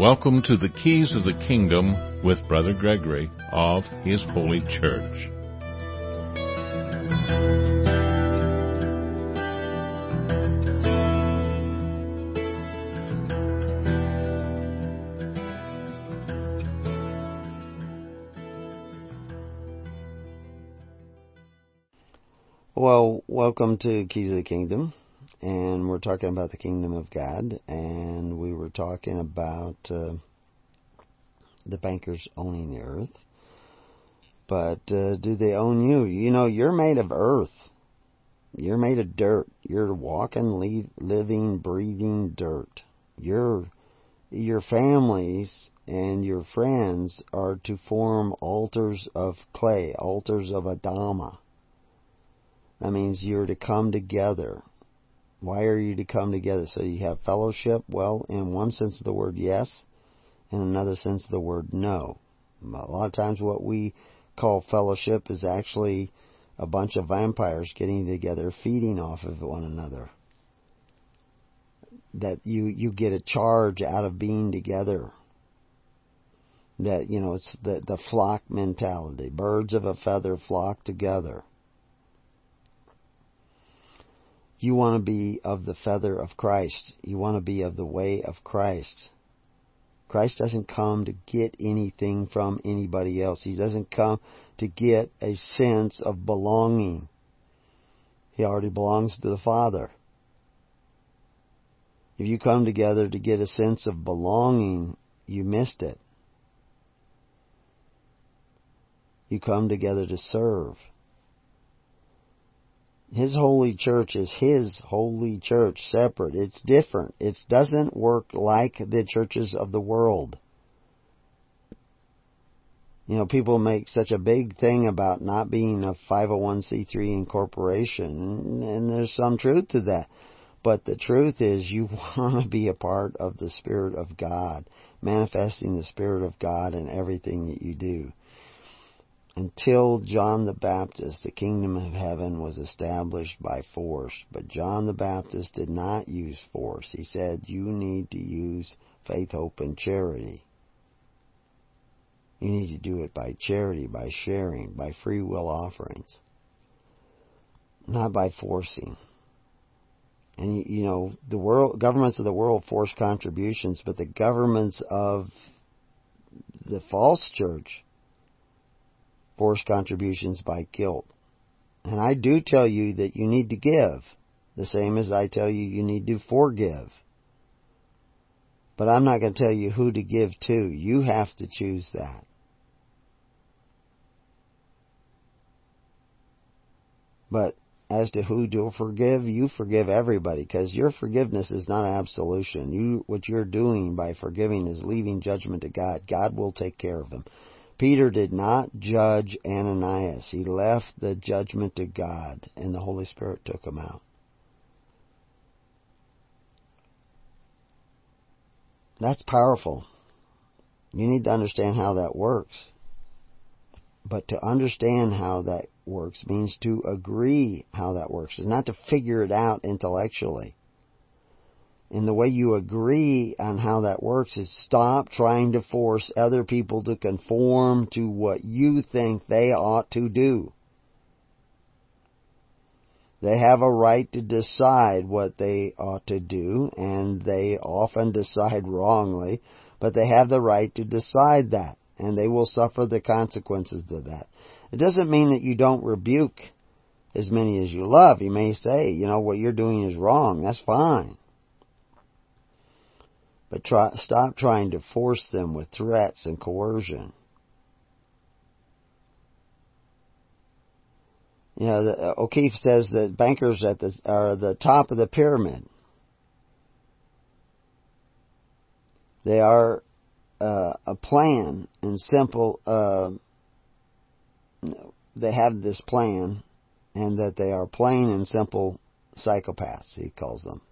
Welcome to the Keys of the Kingdom with Brother Gregory of His Holy Church.
Well, welcome to Keys of the Kingdom and we're talking about the kingdom of God, and we were talking about uh, the bankers owning the earth. But uh, do they own you? You know, you're made of earth. You're made of dirt. You're walking, living, breathing dirt. Your your families and your friends are to form altars of clay, altars of Adamah. That means you're to come together why are you to come together? So you have fellowship? Well, in one sense of the word, yes. In another sense of the word, no. A lot of times what we call fellowship is actually a bunch of vampires getting together, feeding off of one another. That you, you get a charge out of being together. That, you know, it's the, the flock mentality. Birds of a feather flock together. You want to be of the feather of Christ. You want to be of the way of Christ. Christ doesn't come to get anything from anybody else. He doesn't come to get a sense of belonging. He already belongs to the Father. If you come together to get a sense of belonging, you missed it. You come together to serve. His holy church is His holy church, separate. It's different. It doesn't work like the churches of the world. You know, people make such a big thing about not being a 501c3 incorporation, and there's some truth to that. But the truth is, you want to be a part of the Spirit of God, manifesting the Spirit of God in everything that you do until John the Baptist, the kingdom of heaven was established by force. But John the Baptist did not use force. He said, you need to use faith, hope, and charity. You need to do it by charity, by sharing, by free will offerings. Not by forcing. And you know, the world, governments of the world force contributions, but the governments of the false church forced contributions by guilt. And I do tell you that you need to give, the same as I tell you you need to forgive. But I'm not going to tell you who to give to. You have to choose that. But as to who to forgive, you forgive everybody because your forgiveness is not absolution. You, what you're doing by forgiving is leaving judgment to God. God will take care of them. Peter did not judge Ananias. He left the judgment to God, and the Holy Spirit took him out. That's powerful. You need to understand how that works. But to understand how that works means to agree how that works. Not to figure it out intellectually. And the way you agree on how that works is stop trying to force other people to conform to what you think they ought to do. They have a right to decide what they ought to do, and they often decide wrongly, but they have the right to decide that, and they will suffer the consequences of that. It doesn't mean that you don't rebuke as many as you love. You may say, you know, what you're doing is wrong. That's fine. But try, stop trying to force them with threats and coercion. You know, the, uh, O'Keefe says that bankers at the are the top of the pyramid. They are uh, a plan and simple. Uh, they have this plan, and that they are plain and simple psychopaths. He calls them.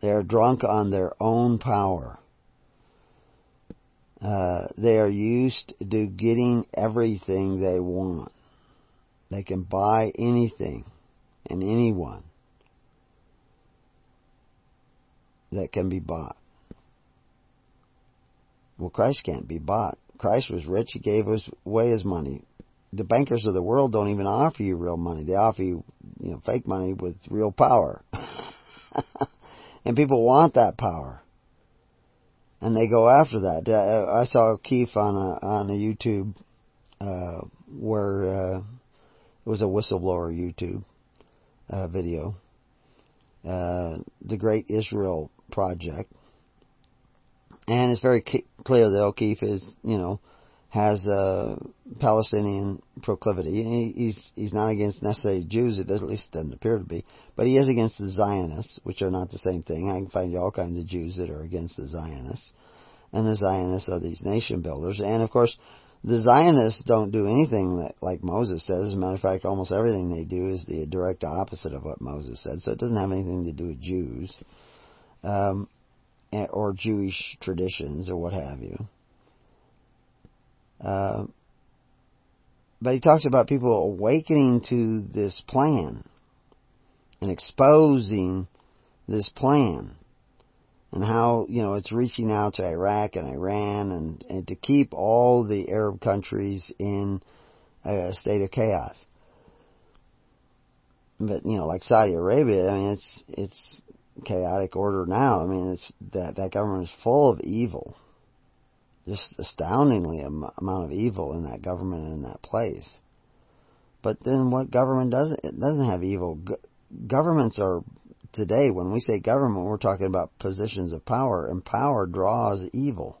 They are drunk on their own power. Uh, they are used to getting everything they want. They can buy anything and anyone that can be bought. Well, Christ can't be bought. Christ was rich. He gave away his money. The bankers of the world don't even offer you real money. They offer you, you know, fake money with real power. and people want that power. And they go after that. Uh, I saw Keith on a, on a YouTube, uh, where, uh, it was a whistleblower YouTube uh, video. Uh, the Great Israel Project. And it's very clear that O'Keefe is, you know, has a Palestinian proclivity. He's he's not against necessarily Jews. At least doesn't appear to be, but he is against the Zionists, which are not the same thing. I can find all kinds of Jews that are against the Zionists, and the Zionists are these nation builders. And of course, the Zionists don't do anything that, like Moses says. As a matter of fact, almost everything they do is the direct opposite of what Moses said. So it doesn't have anything to do with Jews, um, eh, or Jewish traditions or what have you. Uh, but he talks about people awakening to this plan and exposing this plan and how you know it's reaching out to Iraq and Iran and and to keep all the Arab countries in a state of chaos. But you know, like Saudi Arabia, I mean, it's it's chaotic order now. I mean, it's that that government is full of evil, just astoundingly amount of evil in that government and in that place. But then, what government doesn't? It doesn't have evil. Go- Governments are today, when we say government, we're talking about positions of power, and power draws evil.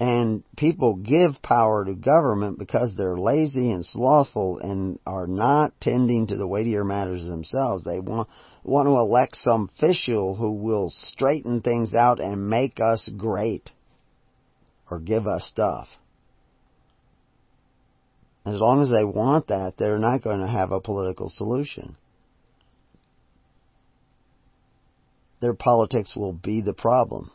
And people give power to government because they're lazy and slothful and are not tending to the weightier matters themselves. They want, want to elect some official who will straighten things out and make us great or give us stuff. As long as they want that, they're not going to have a political solution. their politics will be the problem.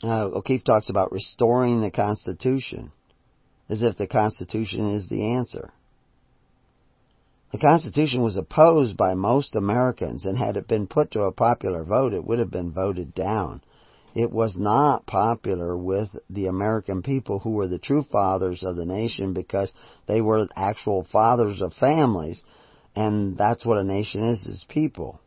Uh, O'Keefe talks about restoring the Constitution as if the Constitution is the answer. The Constitution was opposed by most Americans, and had it been put to a popular vote, it would have been voted down. It was not popular with the American people who were the true fathers of the nation because they were actual fathers of families, and that's what a nation is, is people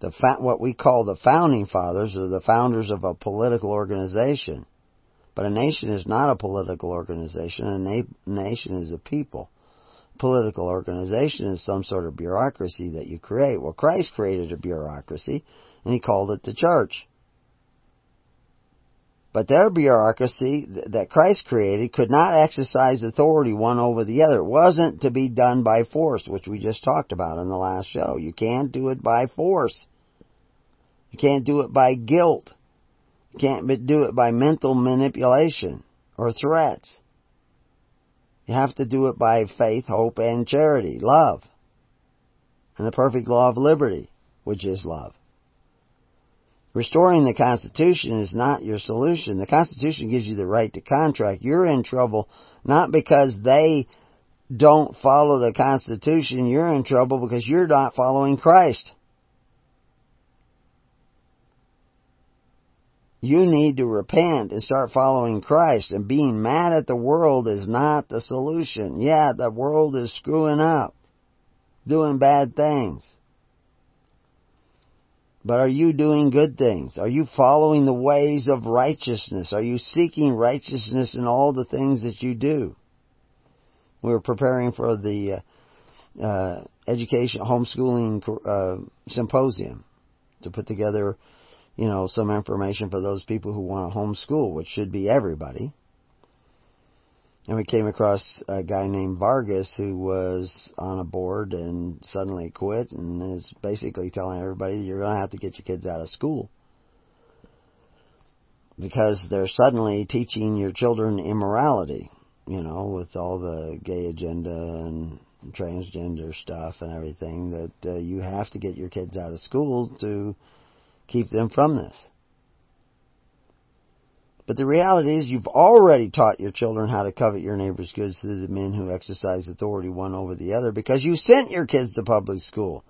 the what we call the founding fathers are the founders of a political organization. But a nation is not a political organization. A na- nation is a people. Political organization is some sort of bureaucracy that you create. Well, Christ created a bureaucracy, and he called it the church. But their bureaucracy that Christ created could not exercise authority one over the other. It wasn't to be done by force, which we just talked about in the last show. You can't do it by force. You can't do it by guilt. You can't do it by mental manipulation or threats. You have to do it by faith, hope, and charity, love. And the perfect law of liberty, which is love. Restoring the Constitution is not your solution. The Constitution gives you the right to contract. You're in trouble not because they don't follow the Constitution. You're in trouble because you're not following Christ. You need to repent and start following Christ. And being mad at the world is not the solution. Yeah, the world is screwing up, doing bad things. But are you doing good things? Are you following the ways of righteousness? Are you seeking righteousness in all the things that you do? We were preparing for the uh, uh, education homeschooling uh, symposium to put together, you know, some information for those people who want to homeschool, which should be everybody. And we came across a guy named Vargas who was on a board and suddenly quit and is basically telling everybody you're going to have to get your kids out of school. Because they're suddenly teaching your children immorality, you know, with all the gay agenda and transgender stuff and everything, that uh, you have to get your kids out of school to keep them from this. But the reality is you've already taught your children how to covet your neighbor's goods through the men who exercise authority one over the other because you sent your kids to public school.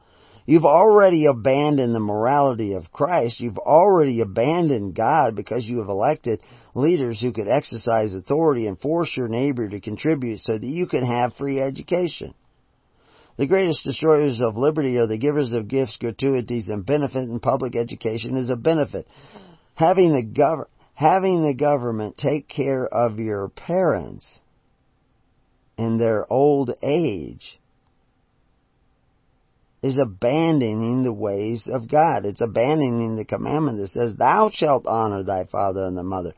You've already abandoned the morality of Christ. You've already abandoned God because you have elected leaders who could exercise authority and force your neighbor to contribute so that you can have free education. The greatest destroyers of liberty are the givers of gifts, gratuities, and benefit, and public education is a benefit. Having the government having the government take care of your parents in their old age is abandoning the ways of God. It's abandoning the commandment that says, Thou shalt honor thy father and the mother.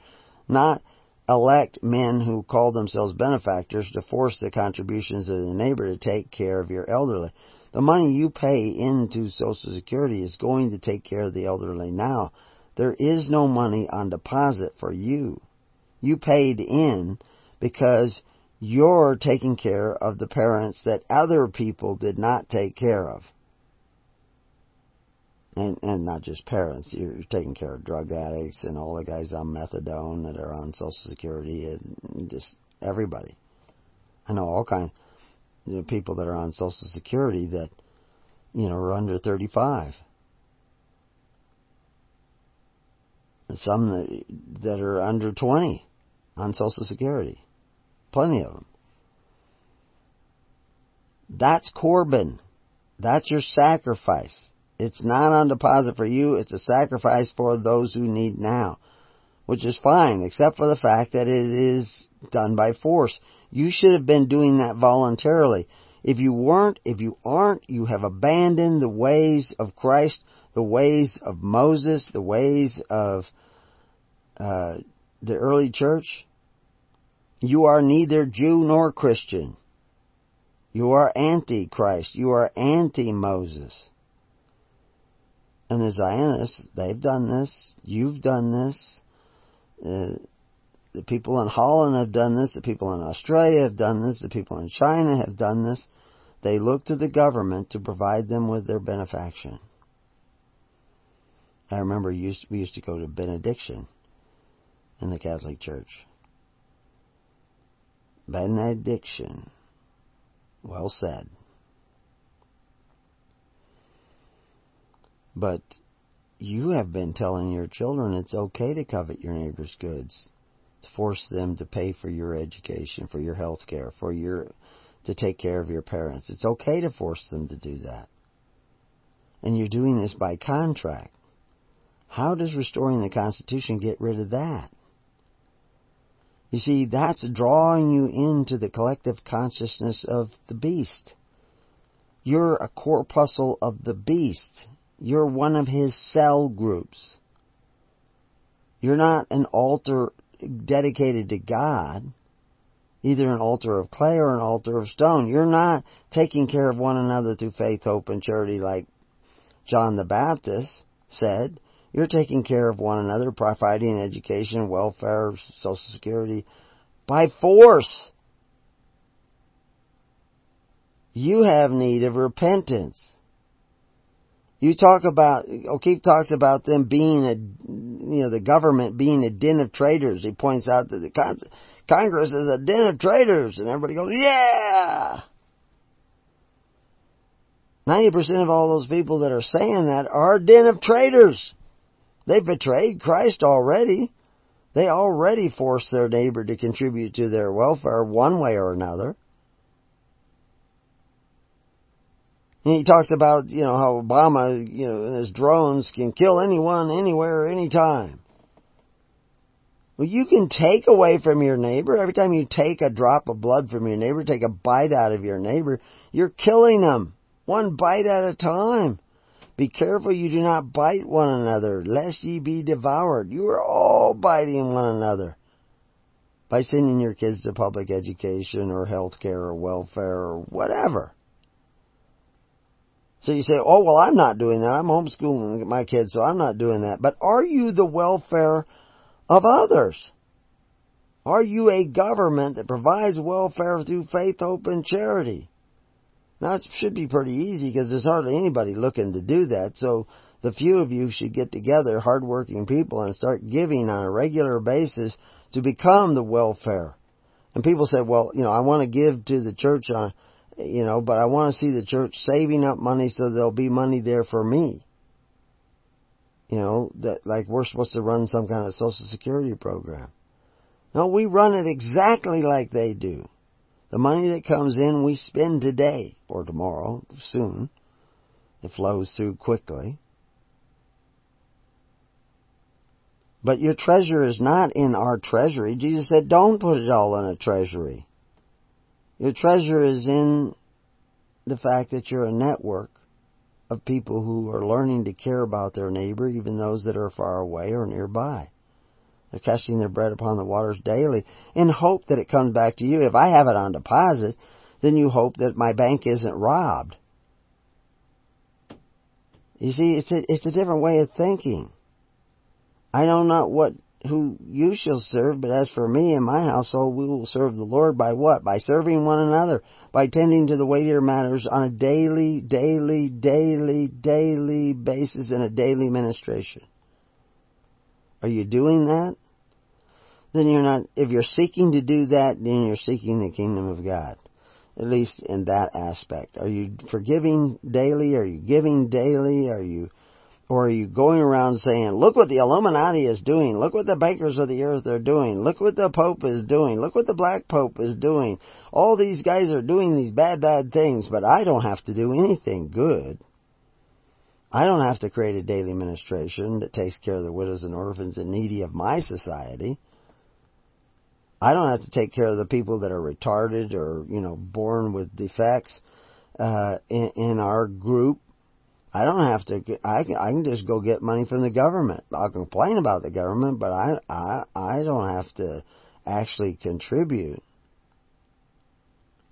Not elect men who call themselves benefactors to force the contributions of the neighbor to take care of your elderly. The money you pay into Social Security is going to take care of the elderly now. There is no money on deposit for you. You paid in because you're taking care of the parents that other people did not take care of. And, and not just parents, you're, you're taking care of drug addicts and all the guys on methadone that are on Social Security and just everybody. I know all kinds of people that are on Social Security that, you know, are under 35 some that, that are under 20 on Social Security. Plenty of them. That's Corban. That's your sacrifice. It's not on deposit for you, it's a sacrifice for those who need now. Which is fine, except for the fact that it is done by force. You should have been doing that voluntarily. If you weren't, if you aren't, you have abandoned the ways of Christ the ways of Moses, the ways of uh, the early church, you are neither Jew nor Christian. You are anti-Christ. You are anti-Moses. And the Zionists, they've done this. You've done this. Uh, the people in Holland have done this. The people in Australia have done this. The people in China have done this. They look to the government to provide them with their benefaction. I remember we used to go to benediction in the Catholic Church. Benediction. Well said. But you have been telling your children it's okay to covet your neighbor's goods, to force them to pay for your education, for your health care, for your to take care of your parents. It's okay to force them to do that. And you're doing this by contract. How does restoring the Constitution get rid of that? You see, that's drawing you into the collective consciousness of the beast. You're a corpuscle of the beast. You're one of his cell groups. You're not an altar dedicated to God, either an altar of clay or an altar of stone. You're not taking care of one another through faith, hope, and charity like John the Baptist said. You're taking care of one another, providing education, welfare, social security by force. You have need of repentance. You talk about, O'Keefe talks about them being a, you know, the government being a den of traitors. He points out that the Congress is a den of traitors, and everybody goes, yeah! 90% of all those people that are saying that are a den of traitors. They betrayed Christ already. They already forced their neighbor to contribute to their welfare one way or another. And he talks about, you know, how Obama, you know, and his drones can kill anyone, anywhere, anytime. Well, you can take away from your neighbor. Every time you take a drop of blood from your neighbor, take a bite out of your neighbor, you're killing them. One bite at a time. Be careful you do not bite one another, lest ye be devoured. You are all biting one another by sending your kids to public education or health care or welfare or whatever. So you say, oh, well, I'm not doing that. I'm homeschooling my kids, so I'm not doing that. But are you the welfare of others? Are you a government that provides welfare through faith, hope, and charity? Now it should be pretty easy because there's hardly anybody looking to do that. So the few of you should get together, hardworking people, and start giving on a regular basis to become the welfare. And people say, well, you know, I want to give to the church on, you know, but I want to see the church saving up money so there'll be money there for me. You know, that like we're supposed to run some kind of social security program. No, we run it exactly like they do. The money that comes in we spend today or tomorrow, soon. It flows through quickly. But your treasure is not in our treasury. Jesus said, don't put it all in a treasury. Your treasure is in the fact that you're a network of people who are learning to care about their neighbor, even those that are far away or nearby. They're casting their bread upon the waters daily in hope that it comes back to you. If I have it on deposit, then you hope that my bank isn't robbed. You see, it's a, it's a different way of thinking. I know not what, who you shall serve, but as for me and my household, we will serve the Lord by what? By serving one another, by tending to the weightier matters on a daily, daily, daily, daily basis in a daily ministration. Are you doing that? Then you're not, if you're seeking to do that, then you're seeking the kingdom of God. At least in that aspect. Are you forgiving daily? Are you giving daily? Are you, or are you going around saying, look what the Illuminati is doing. Look what the bankers of the earth are doing. Look what the Pope is doing. Look what the Black Pope is doing. All these guys are doing these bad, bad things, but I don't have to do anything good. I don't have to create a daily ministration that takes care of the widows and orphans and needy of my society. I don't have to take care of the people that are retarded or, you know, born with defects uh, in, in our group. I don't have to. I can, I can just go get money from the government. I'll complain about the government, but I I I don't have to actually contribute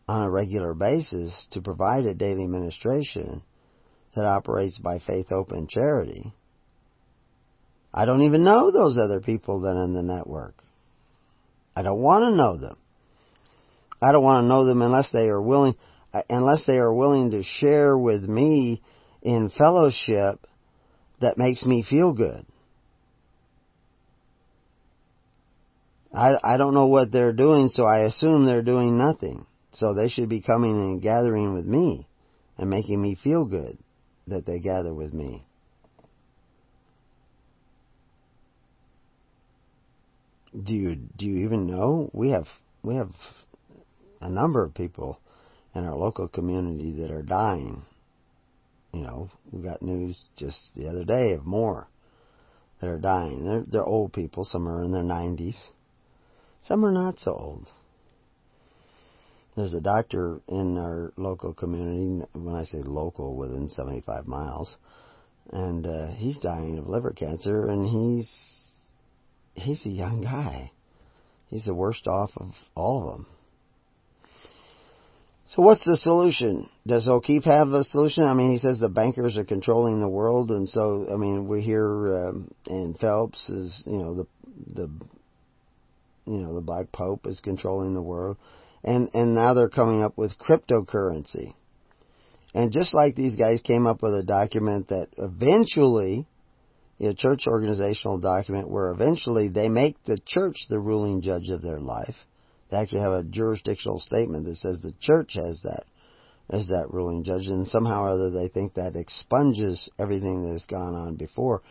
on a regular basis to provide a daily ministration that operates by faith, hope, and charity. I don't even know those other people that are in the network. I don't want to know them. I don't want to know them unless they are willing, uh, unless they are willing to share with me in fellowship that makes me feel good. I, I don't know what they're doing, so I assume they're doing nothing. So they should be coming and gathering with me and making me feel good that they gather with me. Do you do you even know we have we have a number of people in our local community that are dying. You know, we got news just the other day of more that are dying. They're they're old people. Some are in their nineties. Some are not so old. There's a doctor in our local community, when I say local, within 75 miles, and uh, he's dying of liver cancer, and he's he's a young guy. He's the worst off of all of them. So what's the solution? Does O'Keefe have a solution? I mean, he says the bankers are controlling the world, and so I mean, we hear um, and Phelps is you know the the you know the Black Pope is controlling the world and and now they're coming up with cryptocurrency. And just like these guys came up with a document that eventually, a church organizational document where eventually they make the church the ruling judge of their life. They actually have a jurisdictional statement that says the church has that as that ruling judge, and somehow or other they think that expunges everything that has gone on before.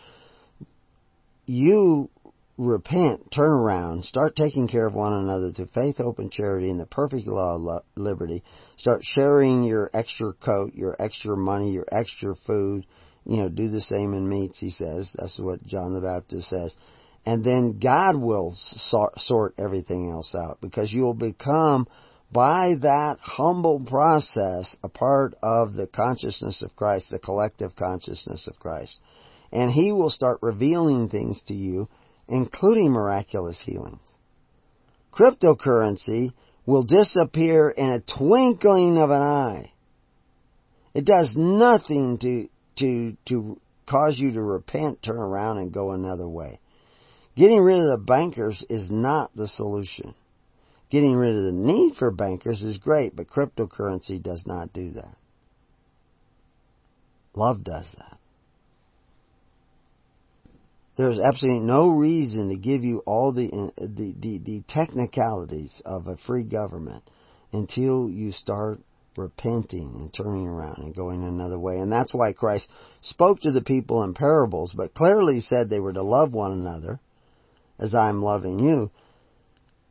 you repent, turn around, start taking care of one another through faith, hope, and charity and the perfect law of liberty. Start sharing your extra coat, your extra money, your extra food. You know, do the same in meats, he says. That's what John the Baptist says. And then God will sort everything else out because you will become, by that humble process, a part of the consciousness of Christ, the collective consciousness of Christ. And He will start revealing things to you including miraculous healings. Cryptocurrency will disappear in a twinkling of an eye. It does nothing to, to, to cause you to repent, turn around, and go another way. Getting rid of the bankers is not the solution. Getting rid of the need for bankers is great, but cryptocurrency does not do that. Love does that. There's absolutely no reason to give you all the, uh, the, the, the technicalities of a free government until you start repenting and turning around and going another way. And that's why Christ spoke to the people in parables, but clearly said they were to love one another as I'm loving you.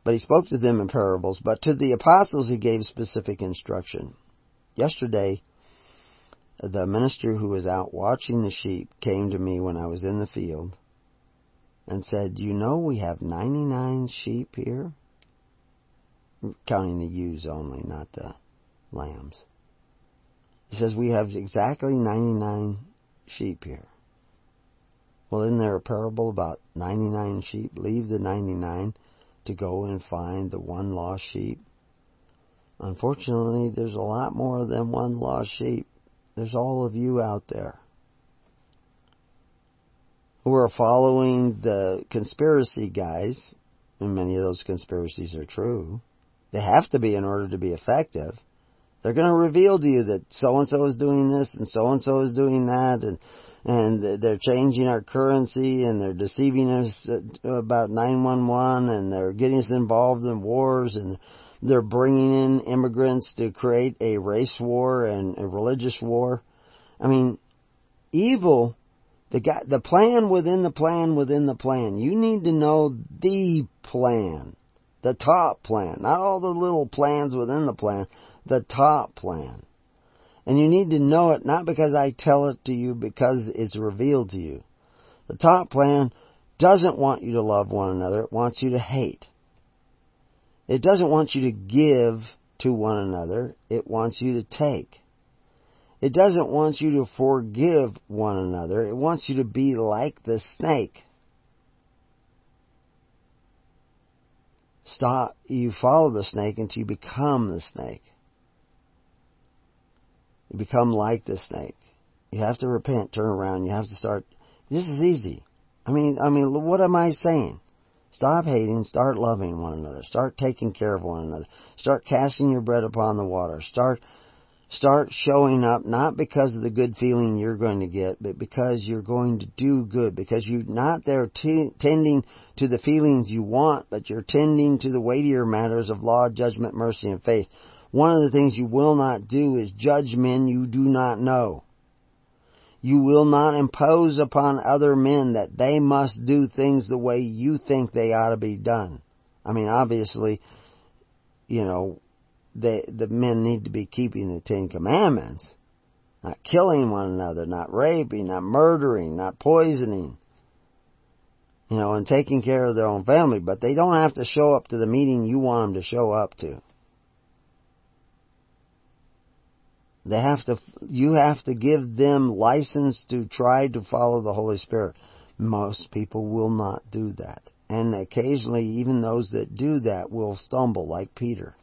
But he spoke to them in parables, but to the apostles he gave specific instruction. Yesterday, the minister who was out watching the sheep came to me when I was in the field and said, You know, we have 99 sheep here. Counting the ewes only, not the lambs. He says, We have exactly 99 sheep here. Well, isn't there a parable about 99 sheep? Leave the 99 to go and find the one lost sheep. Unfortunately, there's a lot more than one lost sheep. There's all of you out there who are following the conspiracy guys, and many of those conspiracies are true. They have to be in order to be effective. They're going to reveal to you that so and so is doing this and so and so is doing that, and and they're changing our currency and they're deceiving us uh, about 911 and they're getting us involved in wars and they're bringing in immigrants to create a race war and a religious war. I mean, evil the guy, the plan within the plan within the plan. You need to know the plan. The top plan. Not all the little plans within the plan. The top plan. And you need to know it not because I tell it to you, because it's revealed to you. The top plan doesn't want you to love one another. It wants you to hate. It doesn't want you to give to one another. It wants you to take. It doesn't want you to forgive one another. It wants you to be like the snake. Stop. You follow the snake until you become the snake. You become like the snake. You have to repent, turn around. You have to start. This is easy. I mean, I mean, what am I saying? Stop hating, start loving one another. Start taking care of one another. Start casting your bread upon the water. Start start showing up not because of the good feeling you're going to get, but because you're going to do good, because you're not there t- tending to the feelings you want, but you're tending to the weightier matters of law, judgment, mercy, and faith. One of the things you will not do is judge men you do not know. You will not impose upon other men that they must do things the way you think they ought to be done. I mean, obviously, you know, the the men need to be keeping the Ten Commandments, not killing one another, not raping, not murdering, not poisoning, you know, and taking care of their own family. But they don't have to show up to the meeting you want them to show up to. They have to, you have to give them license to try to follow the Holy Spirit. Most people will not do that. And occasionally, even those that do that will stumble like Peter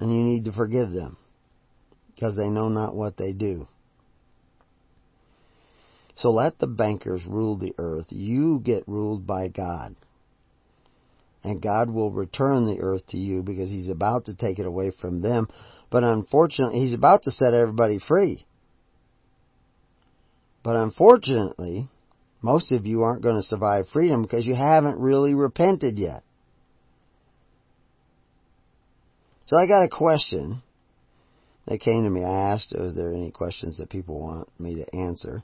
and you need to forgive them because they know not what they do. So let the bankers rule the earth. You get ruled by God. And God will return the earth to you because He's about to take it away from them. But unfortunately, He's about to set everybody free. But unfortunately, most of you aren't going to survive freedom because you haven't really repented yet. So I got a question that came to me. I asked, are there any questions that people want me to answer?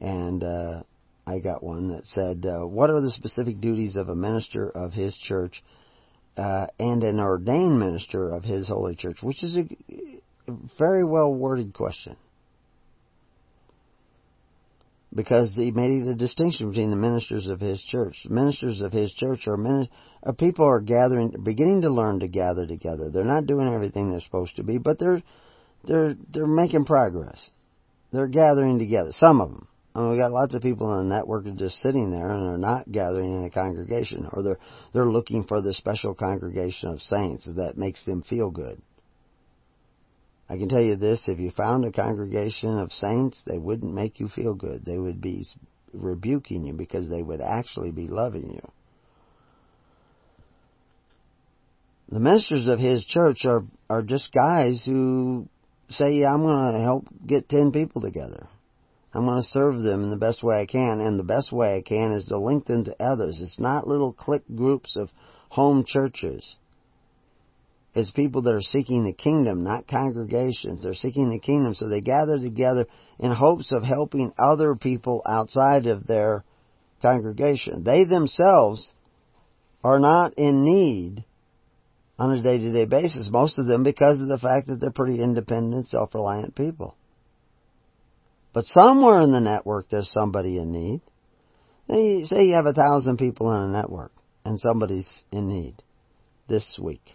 And uh, I got one that said, uh, "What are the specific duties of a minister of his church uh, and an ordained minister of his holy church?" Which is a very well worded question because he made the distinction between the ministers of his church. Ministers of his church are, min- are people are gathering, beginning to learn to gather together. They're not doing everything they're supposed to be, but they're they're they're making progress. They're gathering together. Some of them. I mean, we got lots of people in the network are just sitting there and they're not gathering in a congregation, or they're they're looking for the special congregation of saints that makes them feel good. I can tell you this, if you found a congregation of saints, they wouldn't make you feel good. They would be rebuking you because they would actually be loving you. The ministers of his church are, are just guys who say, yeah, I'm going to help get 10 people together. I'm going to serve them in the best way I can, and the best way I can is to link them to others. It's not little clique groups of home churches. It's people that are seeking the kingdom, not congregations. They're seeking the kingdom, so they gather together in hopes of helping other people outside of their congregation. They themselves are not in need on a day to day basis, most of them because of the fact that they're pretty independent, self reliant people. But somewhere in the network there's somebody in need. They say you have a thousand people in a network and somebody's in need this week.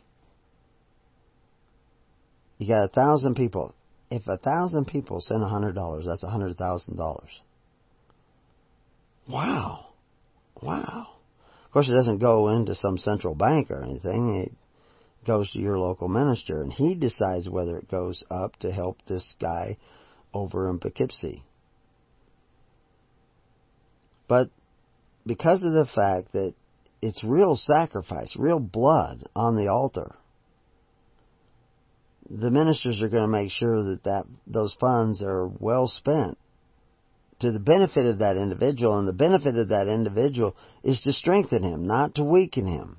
You got a thousand people. If a thousand people send a hundred dollars, that's a hundred thousand dollars. Wow. Wow. Of course, it doesn't go into some central bank or anything. It goes to your local minister, and he decides whether it goes up to help this guy over in Poughkeepsie. But because of the fact that it's real sacrifice, real blood on the altar, the ministers are going to make sure that, that those funds are well spent to the benefit of that individual, and the benefit of that individual is to strengthen him, not to weaken him.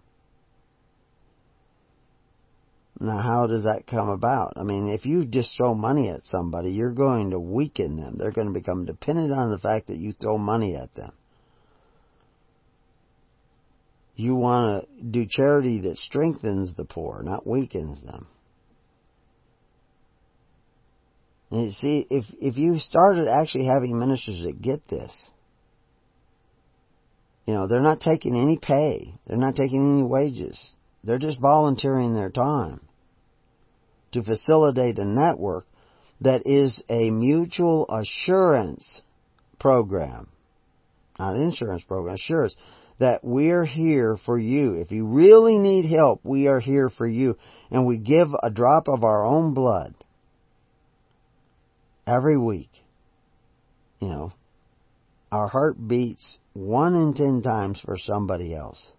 Now, how does that come about? I mean, if you just throw money at somebody, you're going to weaken them. They're going to become dependent on the fact that you throw money at them. You want to do charity that strengthens the poor, not weakens them. And you see, if, if you started actually having ministers that get this, you know, they're not taking any pay. They're not taking any wages. They're just volunteering their time to facilitate a network that is a mutual assurance program. Not insurance program, assurance. That we're here for you. If you really need help, we are here for you. And we give a drop of our own blood every week. You know, our heart beats one in ten times for somebody else.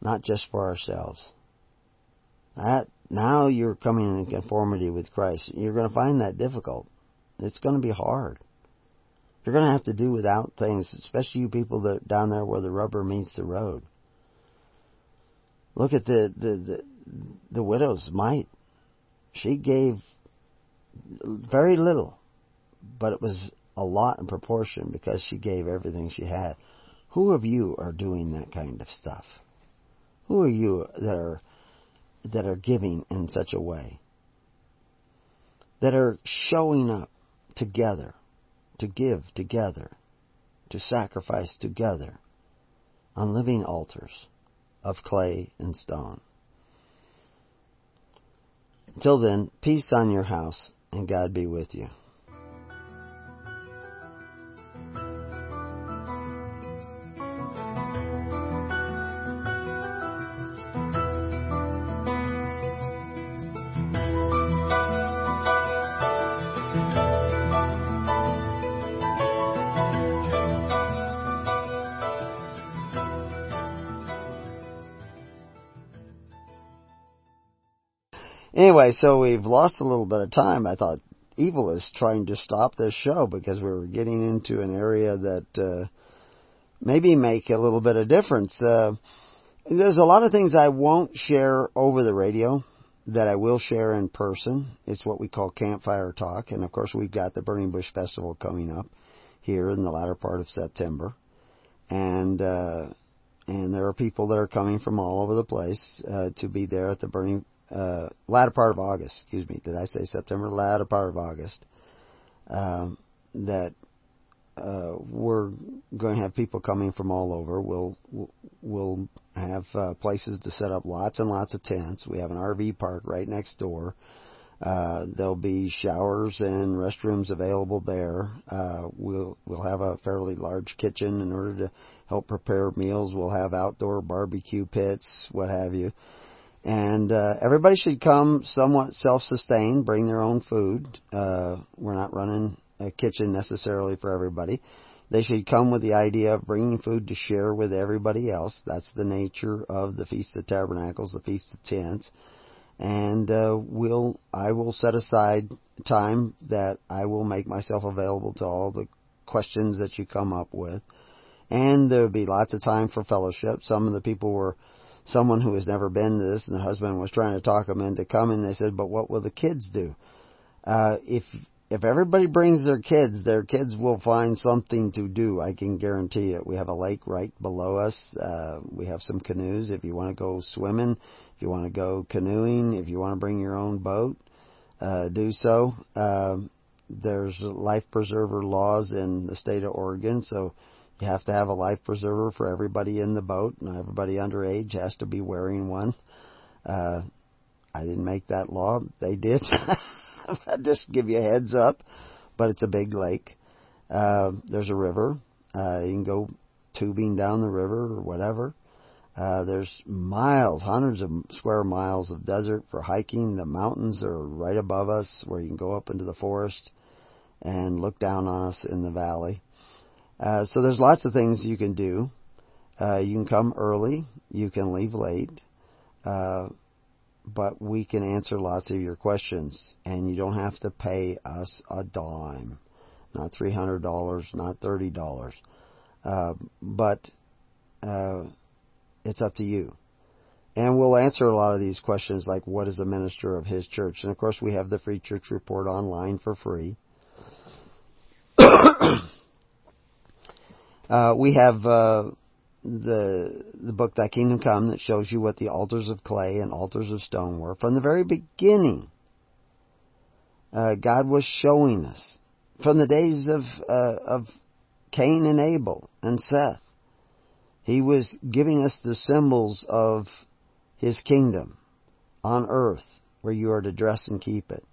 Not just for ourselves. That, now you're coming in conformity with Christ. You're going to find that difficult. It's going to be hard. You're going to have to do without things, especially you people that down there where the rubber meets the road. Look at the the the, the widow's mite. She gave very little, but it was a lot in proportion because she gave everything she had. Who of you are doing that kind of stuff? Who are you that are that are giving in such a way? That are showing up together, to give together, to sacrifice together on living altars of clay and stone. Till then, peace on your house, and God be with you. Anyway, so we've lost a little bit of time. I thought Evil is trying to stop this show because we were getting into an area that uh, maybe make a little bit of difference. Uh, there's a lot of things I won't share over the radio that I will share in person. It's what we call Campfire Talk. And of course, we've got the Burning Bush Festival coming up here in the latter part of September. And, uh, and there are people that are coming from all over the place, uh, to be there at the Burning, uh, latter part of August, excuse me. Did I say September? Latter part of August. Um, that uh, we're going to have people coming from all over. We'll we'll have uh, places to set up lots and lots of tents. We have an RV park right next door. Uh, there'll be showers and restrooms available there. Uh, we'll we'll have a fairly large kitchen in order to help prepare meals. We'll have outdoor barbecue pits, what have you. And uh, everybody should come somewhat self-sustained, bring their own food. Uh, we're not running a kitchen necessarily for everybody. They should come with the idea of bringing food to share with everybody else. That's the nature of the Feast of Tabernacles, the Feast of Tents. And uh, we'll, I will set aside time that I will make myself available to all the questions that you come up with. And there will be lots of time for fellowship. Some of the people were someone who has never been to this, and the husband was trying to talk them into coming. They said, "But what will the kids do?" Uh, if if everybody brings their kids, their kids will find something to do. I can guarantee it. We have a lake right below us. Uh, we have some canoes. If you want to go swimming, if you want to go canoeing, if you want to bring your own boat, uh, do so. Uh, there's life preserver laws in the state of Oregon, so you have to have a life preserver for everybody in the boat, and everybody underage has to be wearing one. Uh, I didn't make that law. They did. I just give you a heads up. But it's a big lake. Uh, there's a river. Uh, you can go tubing down the river or whatever. Uh, there's miles, hundreds of square miles of desert for hiking. The mountains are right above us where you can go up into the forest and look down on us in the valley. Uh, so there's lots of things you can do. Uh, you can come early. You can leave late. Uh, but we can answer lots of your questions, and you don't have to pay us a dime, not three hundred dollars, not thirty dollars, uh, but uh, it's up to you. And we'll answer a lot of these questions, like what is a minister of his church, and of course we have the free church report online for free. uh, we have uh, the the book Thy Kingdom Come that shows you what the altars of clay and altars of stone were from the very beginning. Uh, God was showing us from the days of uh, of Cain and Abel and Seth. He was giving us the symbols of His kingdom on earth, where you are to dress and keep it.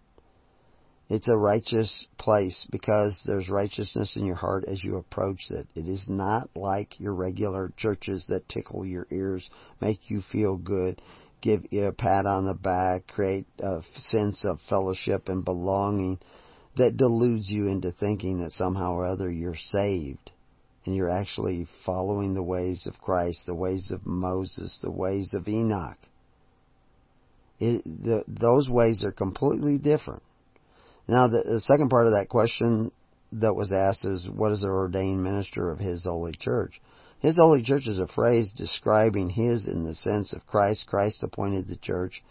It's a righteous place because there's righteousness in your heart as you approach it. It is not like your regular churches that tickle your ears, make you feel good, give you a pat on the back, create a sense of fellowship and belonging that deludes you into thinking that somehow or other you're saved and you're actually following the ways of Christ, the ways of Moses, the ways of Enoch. It, the, those ways are completely different. Now, the, the second part of that question that was asked is, what is the ordained minister of His holy church? His holy church is a phrase describing His in the sense of Christ. Christ appointed the church.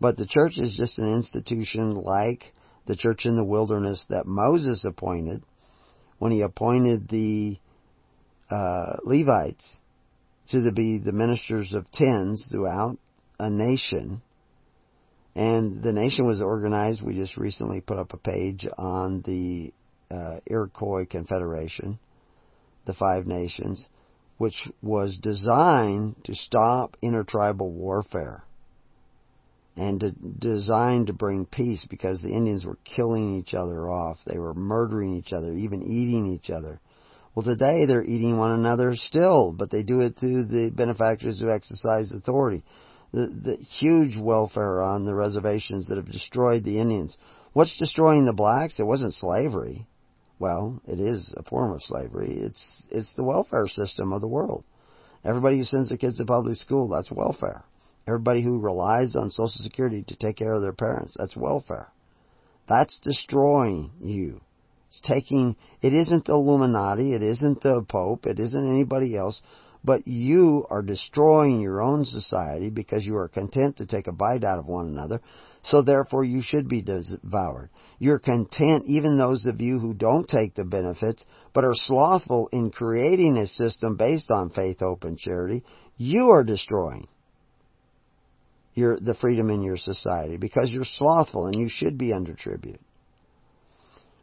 But the church is just an institution like the church in the wilderness that Moses appointed when he appointed the uh, Levites to be the ministers of tens throughout a nation and the nation was organized. We just recently put up a page on the uh, Iroquois Confederation, the Five Nations, which was designed to stop intertribal warfare and to, designed to bring peace because the Indians were killing each other off. They were murdering each other, even eating each other. Well, today they're eating one another still, but they do it through the benefactors who exercise authority the, the huge welfare on the reservations that have destroyed the Indians. What's destroying the blacks? It wasn't slavery. Well, it is a form of slavery. It's it's the welfare system of the world. Everybody who sends their kids to public school, that's welfare. Everybody who relies on Social Security to take care of their parents, that's welfare. That's destroying you. It's taking, it isn't the Illuminati, it isn't the Pope, it isn't anybody else, but you are destroying your own society because you are content to take a bite out of one another, so therefore you should be devoured. You're content, even those of you who don't take the benefits, but are slothful in creating a system based on faith, hope, and charity, you are destroying your, the freedom in your society because you're slothful and you should be under tribute.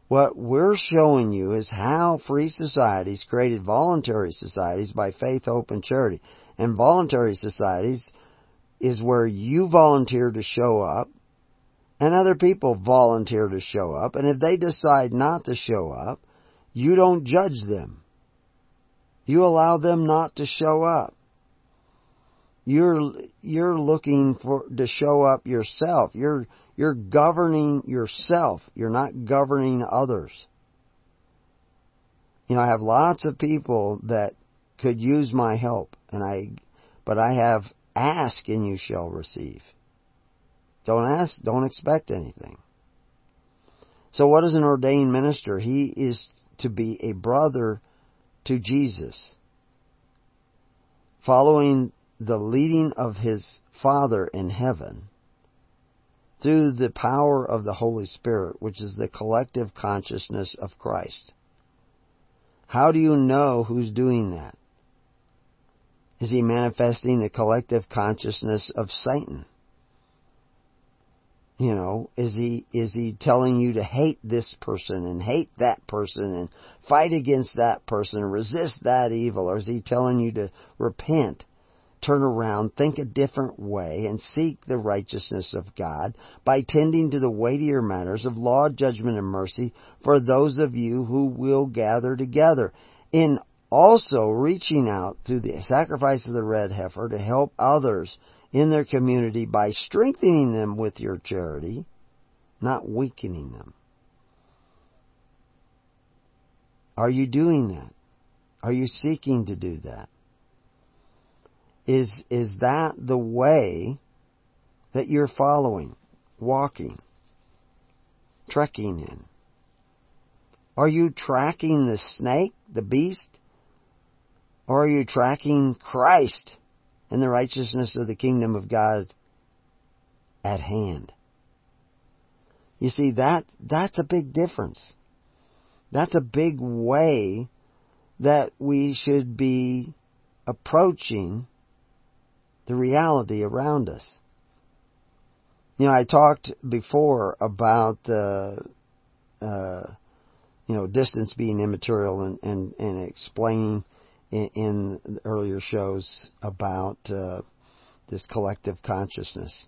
What we're showing you is how free societies created voluntary societies by faith, hope, and charity. And voluntary societies is where you volunteer to show up and other people volunteer to show up. And if they decide not to show up, you don't judge them. You allow them not to show up. You're, you're looking for, to show up yourself. You're, you're governing yourself. You're not governing others. You know, I have lots of people that could use my help and I, but I have ask and you shall receive. Don't ask, don't expect anything. So what is an ordained minister? He is to be a brother to Jesus. Following the leading of his Father in heaven through the power of the Holy Spirit, which is the collective consciousness of Christ. How do you know who's doing that? Is he manifesting the collective consciousness of Satan? You know, is he is he telling you to hate this person and hate that person and fight against that person, and resist that evil, or is he telling you to repent turn around, think a different way, and seek the righteousness of God by tending to the weightier matters of law, judgment, and mercy for those of you who will gather together. In also reaching out through the sacrifice of the red heifer to help others in their community by strengthening them with your charity, not weakening them. Are you doing that? Are you seeking to do that? Is, is that the way that you're following, walking, trekking in? Are you tracking the snake, the beast? Or are you tracking Christ and the righteousness of the kingdom of God at hand? You see, that, that's a big difference. That's a big way that we should be approaching the reality around us. You know, I talked before about uh, uh, you know distance being immaterial, and and, and explaining in, in earlier shows about uh, this collective consciousness,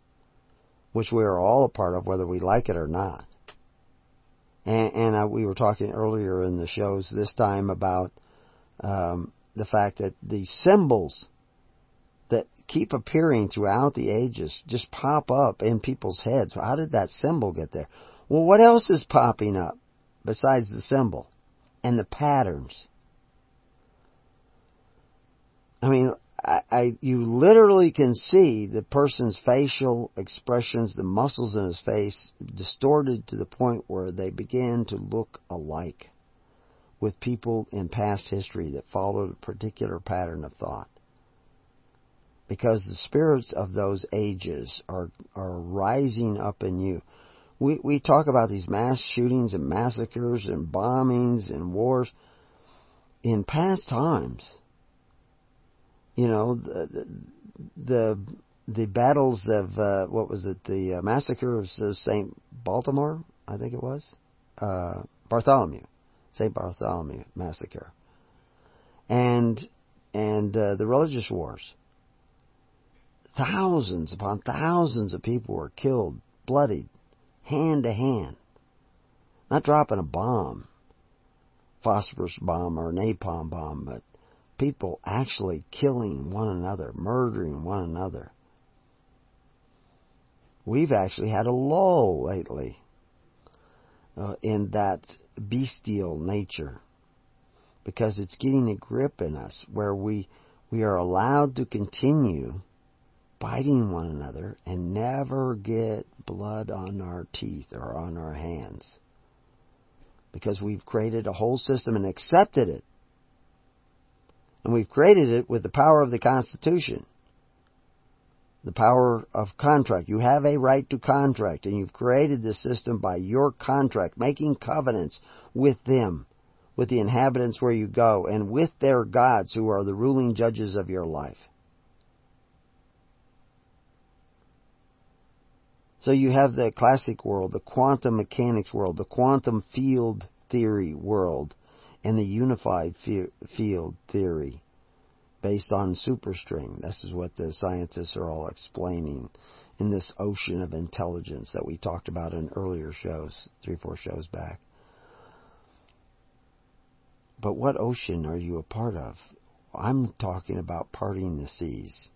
which we are all a part of, whether we like it or not. And, and I, we were talking earlier in the shows this time about um, the fact that the symbols that keep appearing throughout the ages just pop up in people's heads. How did that symbol get there? Well, what else is popping up besides the symbol and the patterns? I mean, I, I, you literally can see the person's facial expressions, the muscles in his face distorted to the point where they begin to look alike with people in past history that followed a particular pattern of thought because the spirits of those ages are are rising up in you. We we talk about these mass shootings and massacres and bombings and wars. In past times. You know the the the battles of uh, what was it? The uh, massacre of Saint Baltimore I think it was? Uh, Bartholomew. Saint Bartholomew massacre. And and uh, the religious wars Thousands upon thousands of people were killed, bloodied, hand to hand. Not dropping a bomb, phosphorus bomb or napalm bomb, but people actually killing one another, murdering one another. We've actually had a lull lately uh, in that bestial nature because it's getting a grip in us where we we are allowed to continue biting one another and never get blood on our teeth or on our hands. Because we've created a whole system and accepted it. And we've created it with the power of the Constitution. The power of contract. You have a right to contract, and you've created this system by your contract, making covenants with them, with the inhabitants where you go, and with their gods who are the ruling judges of your life. So you have the classic world, the quantum mechanics world, the quantum field theory world, and the unified field theory based on superstring. This is what the scientists are all explaining in this ocean of intelligence that we talked about in earlier shows, three, four shows back. But what ocean are you a part of? I'm talking about parting the seas.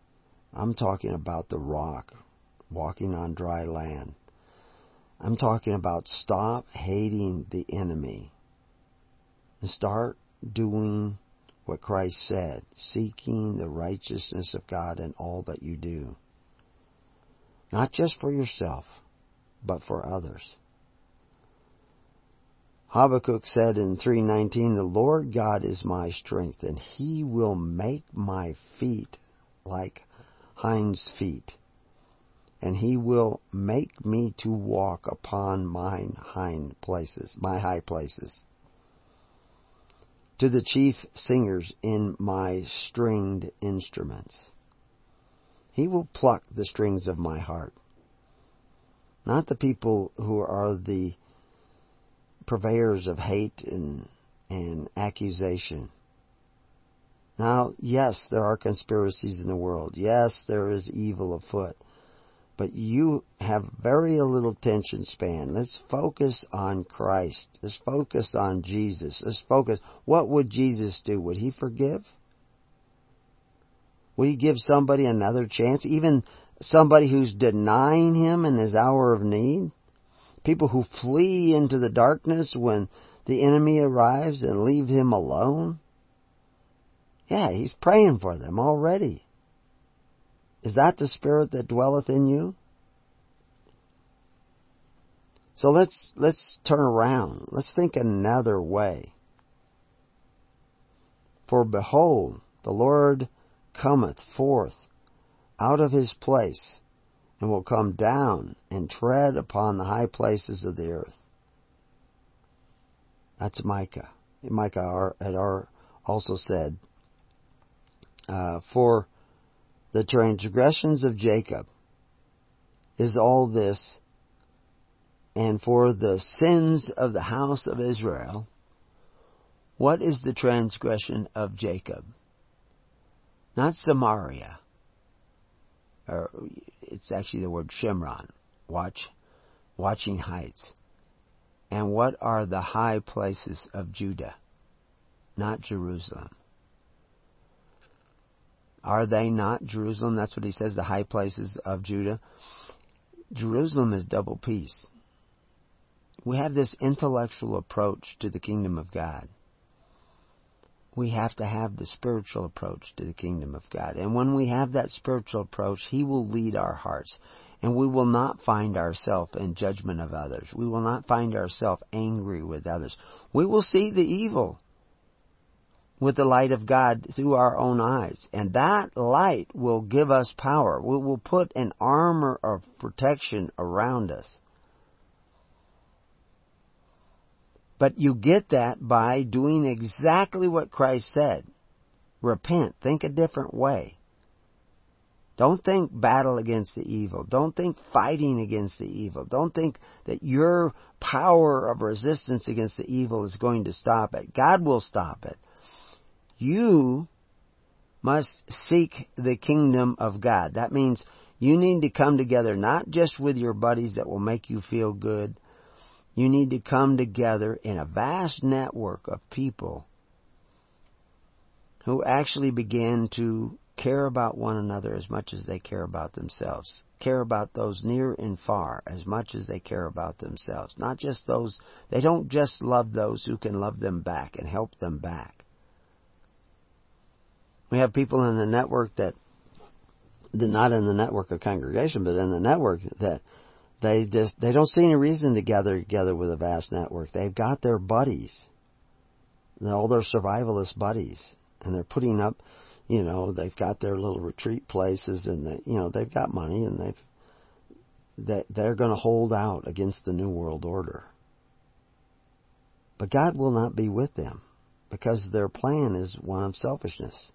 I'm talking about the rock, walking on dry land. I'm talking about stop hating the enemy and start doing what Christ said, seeking the righteousness of God in all that you do. Not just for yourself, but for others. Habakkuk said in 3:19, "The Lord God is my strength, and he will make my feet like hinds feet, and he will make me to walk upon mine hind places, my high places. To the chief singers in my stringed instruments. He will pluck the strings of my heart. Not the people who are the purveyors of hate and, and accusation. Now, yes, there are conspiracies in the world. Yes, there is evil afoot but you have very little attention span. Let's focus on Christ. Let's focus on Jesus. Let's focus. What would Jesus do? Would he forgive? Would he give somebody another chance? Even somebody who's denying him in his hour of need? People who flee into the darkness when the enemy arrives and leave him alone? Yeah, he's praying for them already. Is that the Spirit that dwelleth in you? So let's, let's turn around. Let's think another way. For behold, the Lord cometh forth out of his place, and will come down and tread upon the high places of the earth. That's Micah. Micah had also said, uh, For the transgressions of Jacob is all this, and for the sins of the house of Israel, what is the transgression of Jacob? Not Samaria. Or it's actually the word Shimron. Watch, watching heights. And what are the high places of Judah? Not Jerusalem. Are they not Jerusalem? That's what he says, the high places of Judah. Jerusalem is double peace. We have this intellectual approach to the kingdom of God. We have to have the spiritual approach to the kingdom of God. And when we have that spiritual approach, He will lead our hearts. And we will not find ourselves in judgment of others. We will not find ourselves angry with others. We will see the evil with the light of God through our own eyes. And that light will give us power. We will put an armor of protection around us. But you get that by doing exactly what Christ said. Repent. Think a different way. Don't think battle against the evil. Don't think fighting against the evil. Don't think that your power of resistance against the evil is going to stop it. God will stop it. You must seek the kingdom of God. That means you need to come together not just with your buddies that will make you feel good. You need to come together in a vast network of people who actually begin to care about one another as much as they care about themselves. Care about those near and far as much as they care about themselves. Not just those, they don't just love those who can love them back and help them back. We have people in the network that, not in the network of congregation, but in the network that they just they don't see any reason to gather together with a vast network. They've got their buddies, all their survivalist buddies, and they're putting up, you know, they've got their little retreat places, and they, you know, they've got money, and they've that they're going to hold out against the new world order. But God will not be with them because their plan is one of selfishness.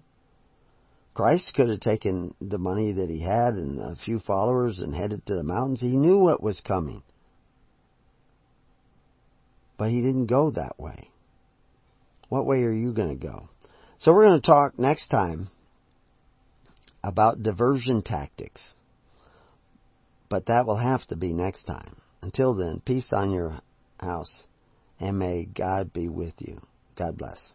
Christ could have taken the money that he had and a few followers and headed to the mountains. He knew what was coming. But he didn't go that way. What way are you going to go? So we're going to talk next time about diversion tactics. But that will have to be next time. Until then, peace on your house, and may God be with you. God bless.